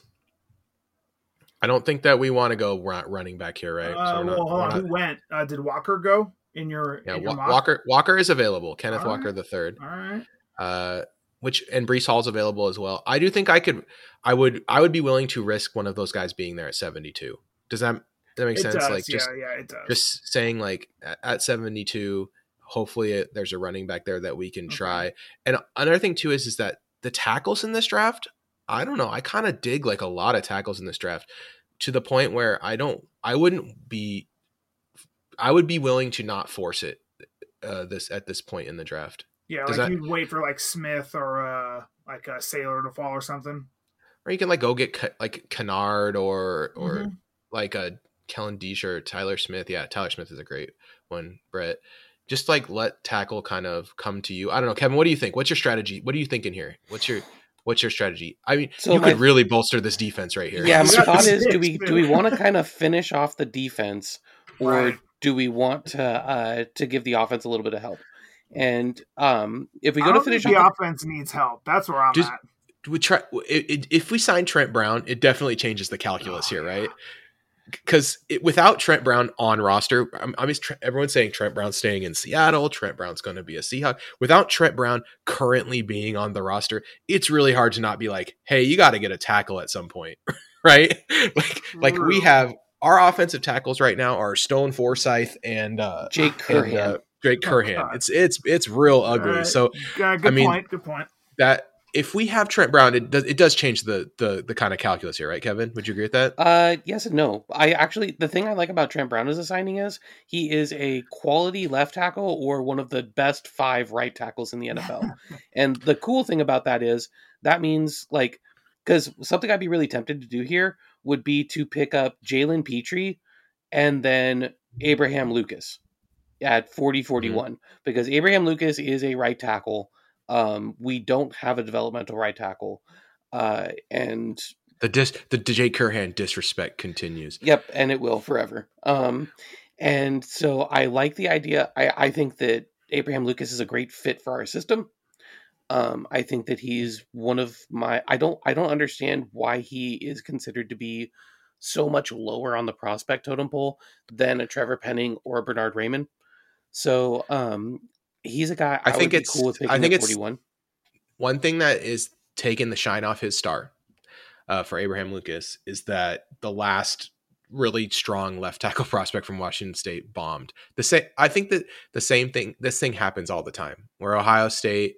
I don't think that we want to go running back here, right? Uh, So not- well, hold on. not- Who went? Uh, did Walker go in your? yeah, in your Wa- mock? Walker Walker is available. Kenneth All Walker right. the third. All right. uh, which and Breece Hall's available as well. I do think I could, I would, I would be willing to risk one of those guys being there at seventy two. Does that that make It sense? does. like just yeah, yeah, it does. just saying like at- at seventy two, hopefully it, there's a running back there that we can Okay. try. And another thing too is is that the tackles in this draft, I don't know, I kind of dig like a lot of tackles in this draft to the point where I don't, I wouldn't be, I would be willing to not force it. Uh, this at this point in the draft. Yeah, does like that- you'd wait for like Smith or uh, like a Sailor to fall or something. or you can like go get like Kennard or or Mhm. like a Kellen Diesch or Tyler Smith. Yeah, Tyler Smith is a great one. Brett, just like let tackle kind of come to you. I don't know, Kevin. What do you think? What's your strategy? What are you thinking here? What's your what's your strategy? I mean, So you my- could really bolster this defense right here. Yeah, my thought is, do we do we want to kind of finish off the defense, or Right. do we want to uh, to give the offense a little bit of help? And um, if we I go to don't finish think off, the offense needs help. That's where I'm Just- at. we try it, it, if we sign Trent Brown, it definitely changes the calculus Oh, here, yeah. right? Because without Trent Brown on roster, I'm, I'm just, everyone's saying Trent Brown's staying in Seattle. Trent Brown's going to be a Seahawk. Without Trent Brown currently being on the roster, it's really hard to not be like, "Hey, you got to get a tackle at some point," right? like, like we have our offensive tackles right now are Stone Forsyth and uh, Jake and, Curhan. uh, Drake Oh, Curhan. God. It's it's it's real ugly. Alright. So Yeah, good I mean- point. Good point. that if we have Trent Brown, it does it does change the the the kind of calculus here, right, Kevin? Would you agree with that? Uh, yes and no. I actually the thing I like about Trent Brown as a signing is he is a quality left tackle or one of the best five right tackles in the NFL. and the cool thing about that is that means like because something I'd be really tempted to do here would be to pick up Jalen Pitre and then Abraham Lucas at 40 41 because Abraham Lucas is a right tackle. Um, we don't have a developmental right tackle. Uh, and The dis the Jake Curhan disrespect continues. Yep, and it will forever. Um, and so I like the idea. I, I think that Abraham Lucas is a great fit for our system. Um, I think that he's one of my. I don't. I don't understand why he is considered to be so much lower on the prospect totem pole than a Trevor Penning or a Bernhard Raimann. So um, he's a guy. I I, think it's- cool with picking I think it's- forty-one. one thing that is taking the shine off his star uh, for Abraham Lucas is that the last really strong left tackle prospect from Washington State bombed. The same, I think that the same thing. This thing happens all the time. Where Ohio State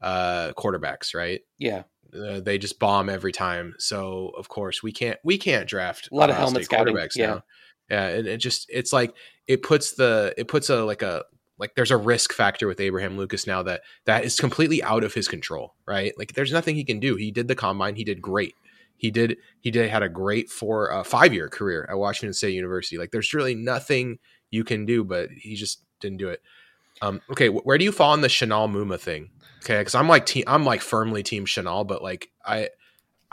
uh, quarterbacks, right? Yeah, Uh, they just bomb every time. So of course we can't we can't draft A lot of Ohio helmet State quarterbacks yeah. now. Yeah, and it just it's like it puts the it puts a like a like there's a risk factor with Abraham Lucas now that that is completely out of his control, right? Like there's nothing he can do. He did the combine, he did great. He did he did had a great four uh, five year career at Washington State University. Like there's really nothing you can do, but he just didn't do it. Um, okay, wh- where do you fall on the Chenal Muma thing? Okay, because I'm like team, I'm like firmly team Chenal, but like I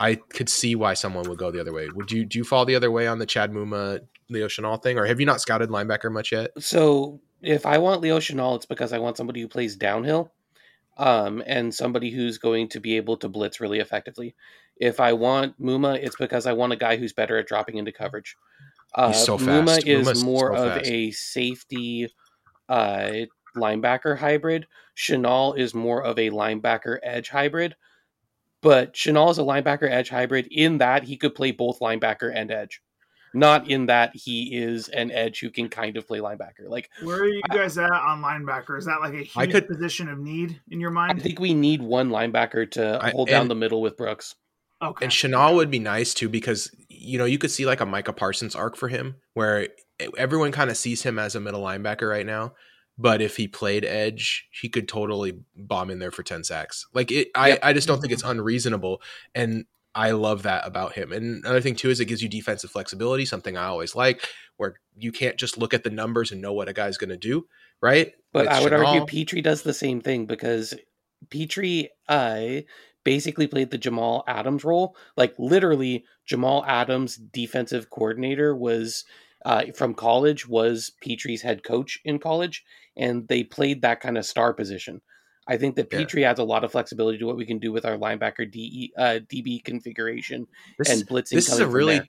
I could see why someone would go the other way. Would you do you fall the other way on the Chad Muma Leo Chenal thing, or have you not scouted linebacker much yet? So if I want Leo Chenal, it's because I want somebody who plays downhill, um, and somebody who's going to be able to blitz really effectively. If I want Muma, it's because I want a guy who's better at dropping into coverage. Uh, He's so Muma fast. is Muma's more so of a safety uh, linebacker hybrid. Chenal is more of a linebacker edge hybrid. But Chenal is a linebacker edge hybrid in that he could play both linebacker and edge. Not in that he is an edge who can kind of play linebacker. Like Where are you guys at on linebacker? Is that like a huge could- position of need in your mind? I think we need one linebacker to I- hold down and- the middle with Brooks. okay. And Chenal would be nice too because you know you could see like a Micah Parsons arc for him where everyone kind of sees him as a middle linebacker right now. But if he played edge, he could totally bomb in there for ten sacks. Like it, Yep. I, I just don't think it's unreasonable, and I love that about him. And another thing too is it gives you defensive flexibility, something I always like, where you can't just look at the numbers and know what a guy's going to do, right? But With I would Chenal- argue Pitre does the same thing because Pitre uh, basically played the Jamal Adams role. Like literally, Jamal Adams, defensive coordinator, was uh, from college was Pitre's head coach in college, and they played that kind of star position. I think that Yeah. Pitre adds a lot of flexibility to what we can do with our linebacker DE, uh, DB configuration this, and blitzing. this is a really there.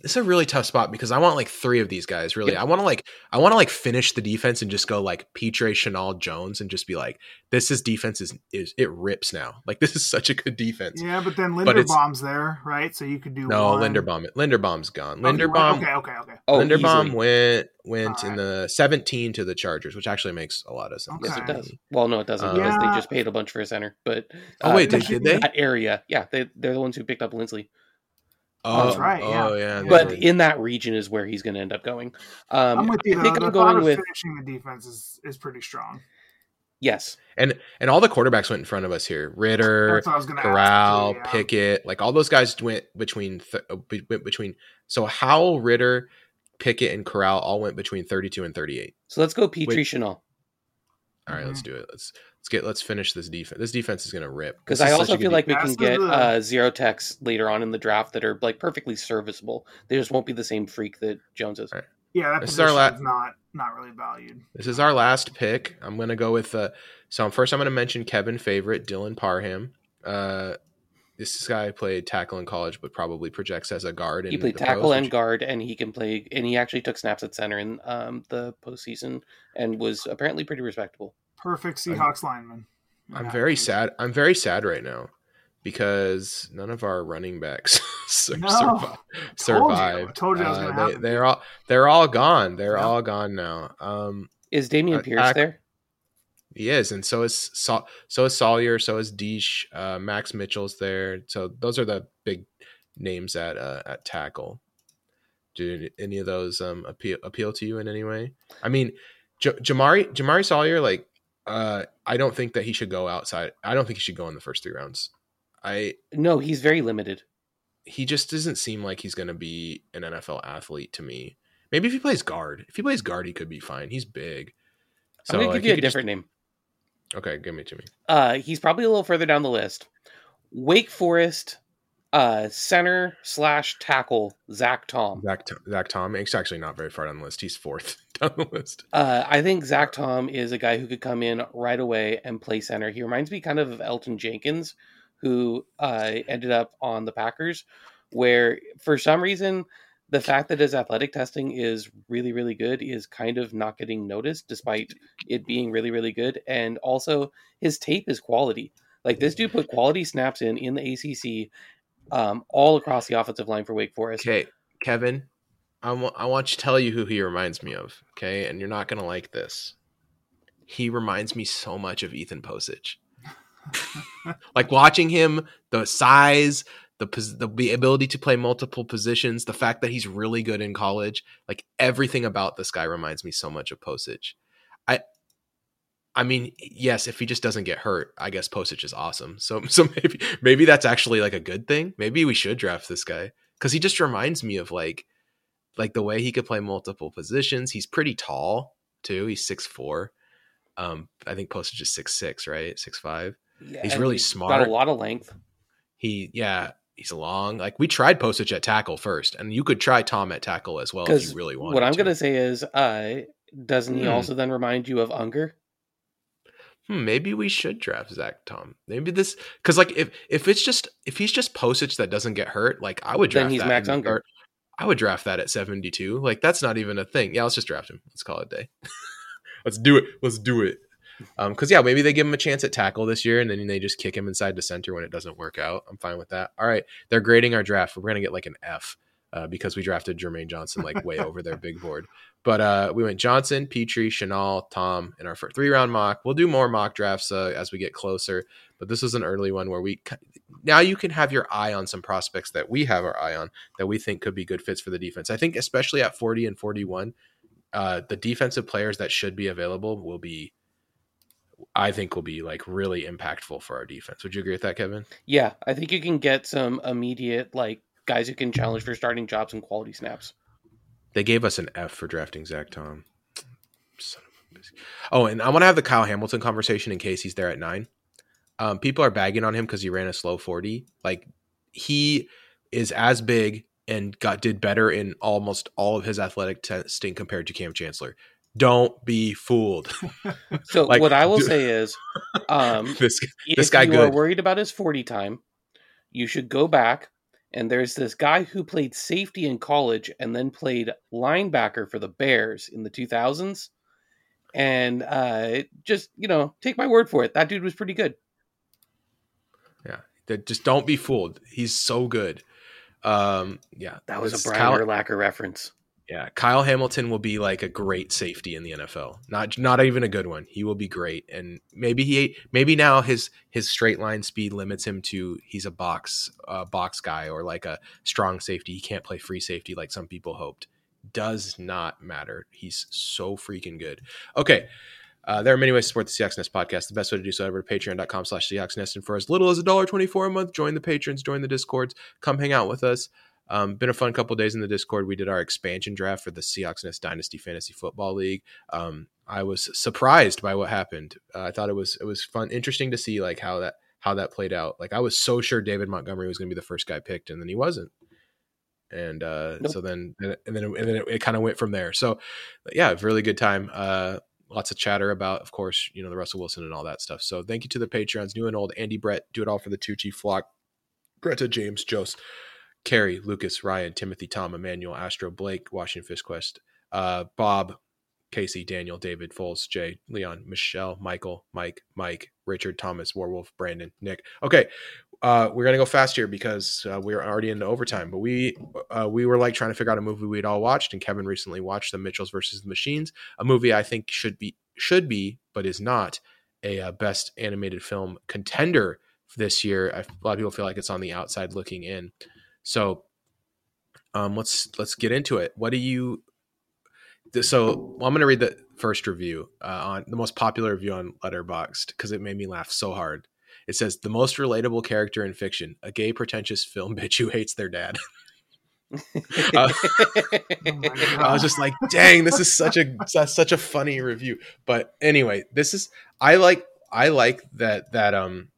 This is a really tough spot because I want like three of these guys. Really, Yep. I want to like I want to like finish the defense and just go like Pitre, Chenal, Jones, and just be like, this is defense is is it rips now. Like this is such a good defense. yeah, but then But it's- Linderbaum's there, right? So you could do No, one. Linderbaum. Linderbaum's gone. Oh, you Linderbaum. Okay, okay, okay. Oh, Linderbaum easily. went went in the 17 to the Chargers, which actually makes a lot of sense. Yes, it Okay. does. Well, no, it doesn't Uh, because Yeah. they just paid a bunch for a center. But Oh uh, wait, did, did they? that area, yeah, they they're the ones who picked up Linsley. Oh, That's right, yeah. Oh yeah. But did. in that region is where he's going to end up going. Um, I'm with you. I think though. I'm the going of with finishing the defense is, is pretty strong. yes. and and all the quarterbacks went in front of us here. Ridder, That's what I was going to Corral, ask. too, yeah. Pickett, like all those guys went between th- uh, went between. So Howell, Ridder, Pickett, and Corral all went between 32 and 38. So let's go Pitre Wait. Chenal All right, Mm-hmm. let's do it. Let's let's get let's finish this defense. This defense is gonna rip because I also feel like we can get uh, zero techs later on in the draft that are like perfectly serviceable. They just won't be the same freak that Jones is. All right. Yeah, that This is our position la- is not not really valued. This is our last pick. I'm gonna go with uh so first I'm gonna mention Kevin favorite, Dylan Parham. Uh this guy played tackle in college, but probably projects as a guard. He in played the tackle pros, and which- guard, and he can play. And he actually took snaps at center in um, the postseason, and was apparently pretty respectable. Perfect I'm- Seahawks lineman. I'm Yeah. very sad. I'm very sad right now because none of our running backs sur- No. survi- Told you. survived. Told you that was Uh, they, they're all they're all gone. They're Yeah. all gone now. Um, Is Dameon Uh, Pierce tack- there? He is, and so is Sa- so is Salyer, so is Diesch, uh, Max Mitchell's there. So those are the big names at uh, at tackle. Do any of those um, appeal appeal to you in any way? I mean, J- Jamaree Jamaree Salyer, like uh, I don't think that he should go outside. I don't think he should go in the first three rounds. I No, he's very limited. he just doesn't seem like he's going to be an NFL athlete to me. Maybe if he plays guard, if he plays guard, he could be fine. He's big. So, I'm gonna give you a could just- different name. Okay, give me to me. Uh, he's probably a little further down the list. Wake Forest, uh, center slash tackle Zach Tom. Zach, Zach Tom. It's actually not very far down the list. He's fourth down the list. Uh, I think Zach Tom is a guy who could come in right away and play center. He reminds me kind of of Elgton Jenkins, who uh, ended up on the Packers, where for some reason the fact that his athletic testing is really, really good is kind of not getting noticed, despite it being really, really good. And also his tape is quality. Like this dude put quality snaps in in the ACC, um, all across the offensive line for Wake Forest. Okay, Kevin, I wa- I want to tell you who he reminds me of. Okay, and you're not gonna like this. He reminds me so much of Ethan Pocic. like watching him, the size, the pos- the ability to play multiple positions, the fact that he's really good in college, like everything about this guy reminds me so much of Posich. I mean, yes, if he just doesn't get hurt, I guess Pocic is awesome. So so maybe maybe that's actually like a good thing. Maybe we should draft this guy cuz he just reminds me of like like the way he could play multiple positions. He's pretty tall too. He's 6'4. Um I think Pocic is six six, right? 6'5. Yeah, He's really Got smart. Got a lot of length. He yeah, he's long. Like we tried Pocic at tackle first, and you could try Tom at tackle as well if you really wanted what I'm to. gonna say is, uh, doesn't he Hmm. also then remind you of Unger? Hmm, maybe we should draft Zach Tom. Maybe this because like if if it's just if he's just postage that doesn't get hurt, like I would draft Then he's that Max Unger. I would draft that at seventy two. Like that's not even a thing. Yeah, let's just draft him. Let's call it a day. let's do it. Let's do it. Um, because yeah, maybe they give him a chance at tackle this year, and then they just kick him inside the center when it doesn't work out. I'm fine with that. All right, they're grading our draft. We're gonna get like an F uh, because we drafted Jermaine Johnson like way over their big board. But uh, we went Johnson, Pitre, Chenal, Tom in our first three round mock. We'll do more mock drafts uh, as we get closer. But this was an early one where we now you can have your eye on some prospects that we have our eye on that we think could be good fits for the defense. I think especially at 40 and 41, uh, the defensive players that should be available will be, I think, will be like really impactful for our defense. Would you agree with that, Kevin? Yeah, I think you can get some immediate like guys who can challenge for starting jobs and quality snaps. They gave us an F for drafting Zach Tom. Son of a bitch. Oh, and I want to have the Kyle Hamilton conversation in case he's there at nine. Um, people are bagging on him because he ran a slow 40. Like he is as big and got did better in almost all of his athletic testing compared to Kam Chancellor. Don't be fooled. So Like, what I will say is, um, this if guy you are worried about his 40 time, you should go back and there's this guy who played safety in college and then played linebacker for the Bears in the 2000s. And uh, just, you know, take my word for it. That dude was pretty good. Yeah. That just don't be fooled. He's so good. Um, yeah, That was a Brian Kyle- Urlacher reference. Yeah, Kyle Hamilton will be like a great safety in the NFL. Not not even a good one. He will be great, and maybe he maybe now his his straight line speed limits him to he's a box uh, box guy or like a strong safety. He can't play free safety like some people hoped. Does not matter. He's so freaking good. Okay. Uh, there are many ways to support the Seahawks Nest podcast. The best way to do so over to patreon.com slash Seahawks Nest. And for as little as $1.24 a month, join the patrons, join the discords, come hang out with us. Um, been a fun couple days in the Discord. We did our expansion draft for the Seahawks Nest Dynasty Fantasy Football League. Um, I was surprised by what happened. Uh, I thought it was it was fun, interesting to see like how that how that played out. Like I was so sure David Montgomery was going to be the first guy picked, and then he wasn't. And uh, Nope. so then and then and then it, it kind of went from there. So yeah, really good time. Uh, lots of chatter about, of course, you know the Russell Wilson and all that stuff. So thank you to the Patreons, new and old, Andy Brett, do it all for the Tucci flock, Greta James, Jose. Carrie, Lucas, Ryan, Timothy, Tom, Emmanuel, Astro, Blake, Washington Fish Quest, uh, Bob, Casey, Daniel, David, Foles, Jay, Leon, Michelle, Michael, Mike, Mike, Richard, Thomas, Warwolf, Brandon, Nick. Okay, uh, we're gonna go fast here because uh, we're already into overtime. But we uh, we were like trying to figure out a movie we'd all watched, and Kevin recently watched The Mitchells versus the Machines, a movie I think should be should be, but is not a uh, best animated film contender this year. I, a lot of people feel like it's on the outside looking in. So um, let's let's get into it. What do you? So well, I'm going to read the first review uh, on the most popular review on Letterboxd because it made me laugh so hard. It says the most relatable character in fiction: a gay, pretentious film bitch who hates their dad. Uh, Oh I was just like, dang, this is such a such a funny review. But anyway, this is I like I like that that um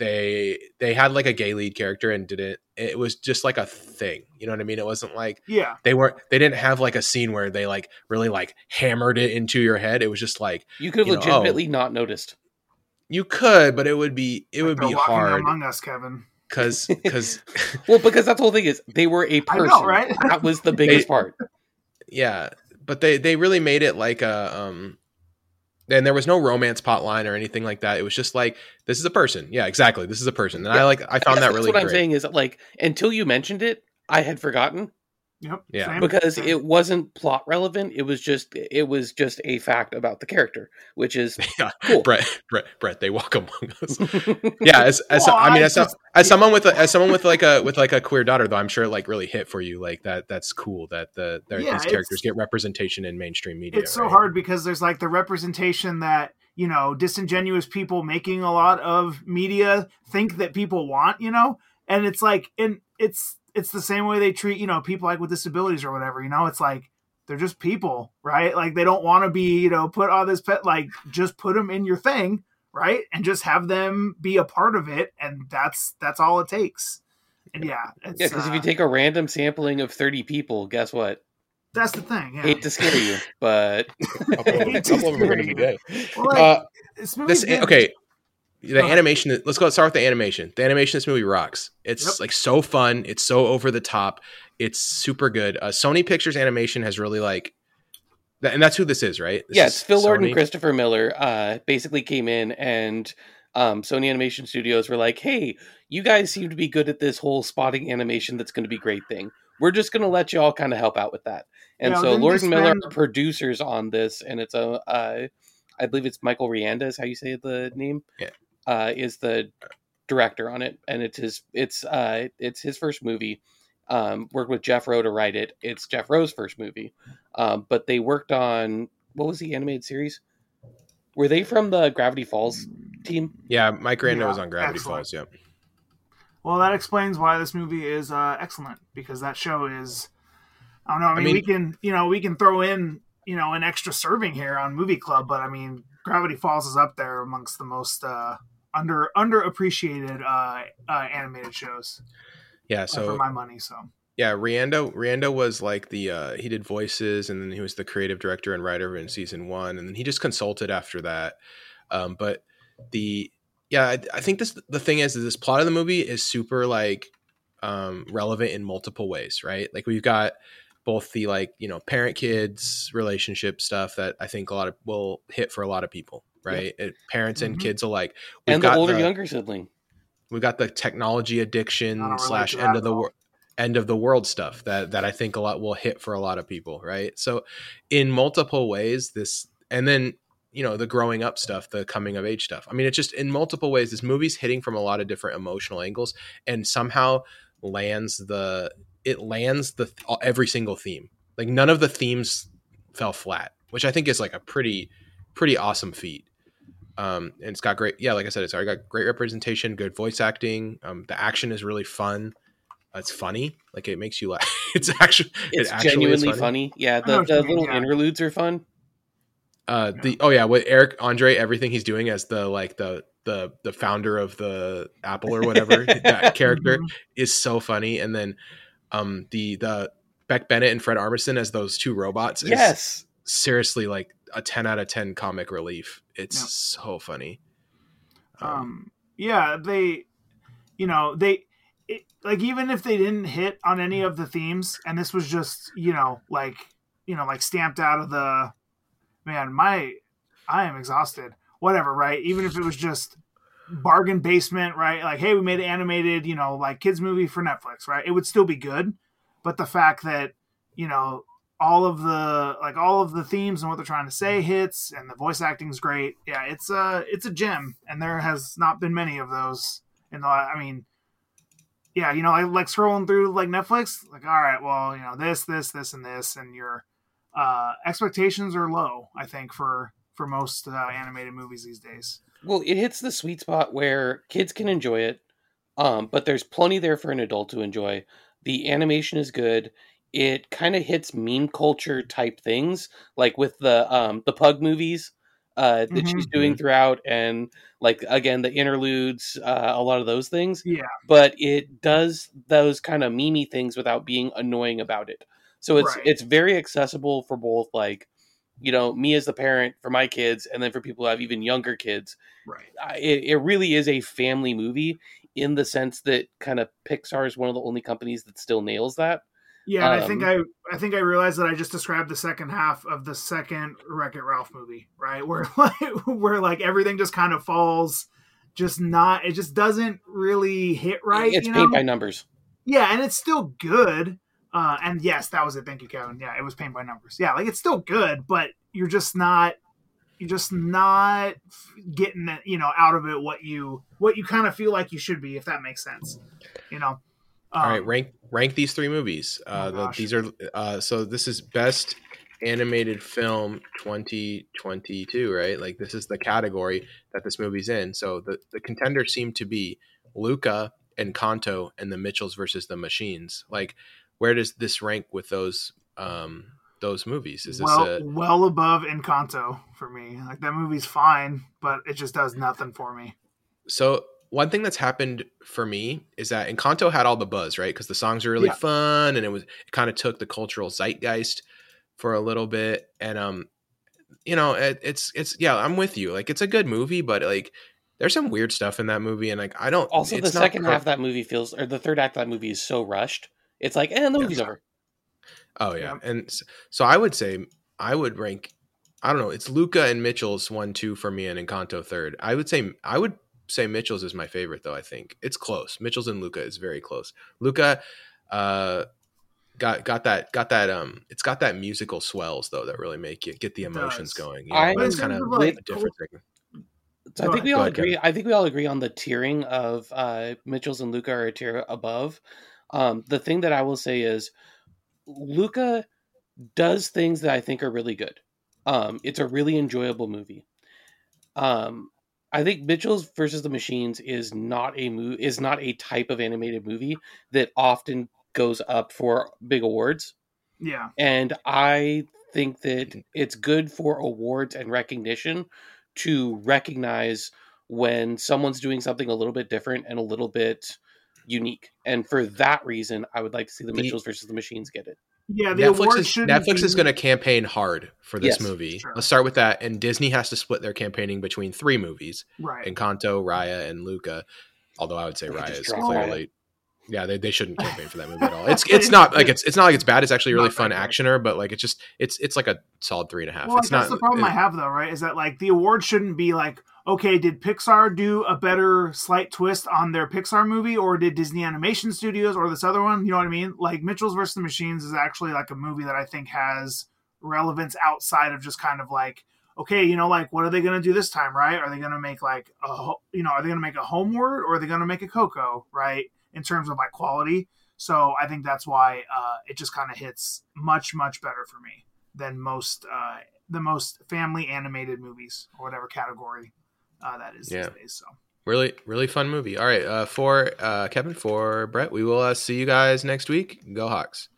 they they had like a gay lead character and didn't it was just like a thing. You know what I mean? It wasn't like yeah, they weren't they didn't have like a scene where they like really like hammered it into your head. It was just like you could have You know, legitimately not noticed. you could, but it would be it would be hard among us, Kevin. because because Well, because that's the whole thing is they were a I know, person. right? That was the biggest part. yeah, but they they really made it like a um and there was no romance plot line or anything like that. It was just like this is a person. Yeah, exactly. This is a person, and I like I found that really what I'm saying is like until you mentioned it, I had forgotten Yep. Yeah. same. because Same. it wasn't plot relevant. It was just it was just a fact about the character, which is Yeah, Cool. Brett, Brett, Brett, they walk among us. yeah, as, as Well, I mean, I as, just- as someone with a, as someone with like a with like a queer daughter, though, I'm sure it like really hit for you. Like that, that's cool that the there, Yeah, these characters get representation in mainstream media. it's so right? hard because there's like the representation that you know disingenuous people making a lot of media think that people want you know and it's like and it's it's the same way they treat you know people like with disabilities or whatever you know it's like they're just people right like they don't want to be you know put all this pet like just put them in your thing right and just have them be a part of it and that's that's all it takes and yeah it's, yeah. Because if you uh, take a random sampling of 30 people, guess what? that's the thing yeah Hate to scare you, but A couple of them, a couple of them are going to be gay. Well, like, Uh, this movie's this okay. The Go animation. Let's go. Start with the animation. The animation of this movie rocks. It's Yep. like so fun. It's so over the top. It's super good. Uh, Sony Pictures Animation has really like, th- and that's who this is, right? This yeah, is it's Phil Lord and Christopher Miller. Uh, basically came in and um, Sony Animation Studios were like, "Hey, you guys seem to be good at this whole spotting animation. That's going to be great thing. We're just going to let you all kind of help out with that." And Yeah, so Lord and Miller spend- are producers on this, and it's a, uh, I believe it's Michael Rianda is how you say the name. Yeah. Uh, is the director on it, and it's his it's uh it's his first movie. Um, worked with Jeff Rowe to write it. It's Jeff Rowe's first movie, um, but they worked on what was the animated series? Were they from the Gravity Falls team? Yeah, Mike Rianda Yeah, was on Gravity excellent. Falls. Yeah. Well, that explains why this movie is uh, excellent because that show is. I don't know. I mean, mean- we can you know we can throw in you know an extra serving here on Movie Club, but I mean, Gravity Falls is up there amongst the most uh, under underappreciated uh, uh, animated shows Yeah. So for my money. So Yeah, Rianda Rianda was like the uh he did voices and then he was the creative director and writer in season 1 and then he just consulted after that. Um but the yeah, I, I think this the thing is, is this plot of the movie is super like um relevant in multiple ways, right? Like we've got both the like, you know, parent kids relationship stuff that I think a lot of will hit for a lot of people, right? It, parents and Mhm. kids alike. We've and the got older younger sibling. we got the technology addiction don't slash end of the world end of the world stuff that that I think a lot will hit for a lot of people, right? So in multiple ways this and then you know the growing up stuff, the coming of age stuff. I mean it's just in multiple ways this movie's hitting from a lot of different emotional angles and somehow lands the it lands the every single theme. Like none of the themes fell flat, which I think is like a pretty pretty awesome feat. Um, and it's got great, yeah, like I said, it's already got great representation, good voice acting. Um, the action is really fun. Uh, it's funny, like it makes you laugh. it's actually, It's it actually genuinely funny. Yeah, the, the you little yeah. interludes are fun. Uh, the oh yeah, with Eric Andre, everything he's doing as the like the the the founder of the Apple or whatever that character Mhm. is so funny. And then, um, the the Beck Bennett and Fred Armisen as those two robots. Is Yes, seriously like a ten out of ten comic relief. It's Yep. so funny. um, yeah, they, you know, they, it, like even if they didn't hit on any of the themes, and this was just, you know, like, you know, like stamped out of the, man, my, I am exhausted. Whatever, right? Even if it was just bargain basement, right? Like, hey, we made an animated, you know, like kids movie for Netflix, right? It would still be good, but the fact that, you know, all of the like all of the themes and what they're trying to say hits and the voice acting's great yeah it's a it's a gem and there has not been many of those in the i mean yeah you know I, like scrolling through like netflix like all right well you know this this this and this and your uh expectations are low i think for for most uh, animated movies these days well, it hits the sweet spot where kids can enjoy it, um, but there's plenty there for an adult to enjoy. The animation is good. It kind of hits meme culture type things, like with the um, the pug movies uh, that she's Mhm. doing throughout, and like again the interludes, uh, a lot of those things. yeah but it does those kind of memey things without being annoying about it. So it's Right. it's very accessible for both like you know me as the parent for my kids and then for people who have even younger kids. right I- It, it really is a family movie in the sense that kind of Pixar is one of the only companies that still nails that. Yeah, and I think Um, I I think I realized that I just described the second half of the second Wreck It Ralph movie, right? Where like where like everything just kind of falls, just not. It just doesn't really hit right. it's you paint know? by numbers. Yeah, and it's still good. Uh, and yes, that was it. Thank you, Kevin. Yeah, it was paint by numbers. Yeah, like it's still good, but you're just not you're just not getting you know out of it what you what you kind of feel like you should be, if that makes sense. You know. Um, All right, rank rank these three movies. Uh, Oh, the, these are uh, so this is best animated film 2022, right? Like this is the category that this movie's in. So the the contenders seem to be Luca and Kanto and the Mitchells versus the Machines. Like where does this rank with those um those movies? Is this well, a well above Encanto for me. Like that movie's fine, but it just does nothing for me. So one thing that's happened for me is that Encanto had all the buzz, right? Because the songs are really Yeah. fun, and it was it kind of took the cultural zeitgeist for a little bit, and um, you know, it, it's it's yeah, I'm with you. Like it's a good movie, but like there's some weird stuff in that movie, and like I don't. Also, the not second per- half of that movie feels, or the third act of that movie is so rushed. It's like, and the Yeah. movie's over. Oh yeah, Yeah. and s- so I would say I would rank. I don't know. It's Luca and Mitchell's one two for me, and Encanto third. I would say I would say Mitchell's is my favorite though. I think it's close. Mitchell's and Luca is very close. Luca, uh, got got that got that um. It's got that musical swells though that really make you get the emotions going. You I- know, that's kind of like, a different thing. So I think we all ahead, agree. Kevin. I think we all agree on the tiering of uh, Mitchell's and Luca are a tier above. Um, the thing that I will say is, Luca does things that I think are really good. Um, it's a really enjoyable movie. Um, I think Mitchell's versus the Machines is not a mo- is not a type of animated movie that often goes up for big awards Yeah, and I think that mm-hmm. it's good for awards and recognition to recognize when someone's doing something a little bit different and a little bit unique. And for that reason, I would like to see the The- Mitchells versus the Machines get it. Yeah. The Netflix award is shouldn't Netflix be, is going to campaign hard for this Yes, movie. sure. Let's start with that. And Disney has to split their campaigning between three movies. right. Encanto, Raya, and Luca. Although I would say They Raya is drop clearly, yeah, they, they shouldn't campaign for that movie at all. It's it's not like it's it's not like it's bad. It's actually a really Not fun right. actioner, but like it's just it's it's like a solid three and a half. Well, like, it's that's not the problem it- I have though, right? Is that like the award shouldn't be like, okay, did Pixar do a better slight twist on their Pixar movie, or did Disney Animation Studios or this other one? You know what I mean? Like Mitchell's versus the Machines is actually like a movie that I think has relevance outside of just kind of like, okay, you know, like what are they going to do this time, right? Are they going to make like a, you know, are they going to make a Onward or are they going to make a Coco, right? In terms of like quality. So I think that's why uh, it just kind of hits much much better for me than most uh, the most family animated movies or whatever category uh, that is yeah. Days, so really, really fun movie. All right, uh, for uh, Kevin, for Brett, we will uh, see you guys next week. Go Hawks.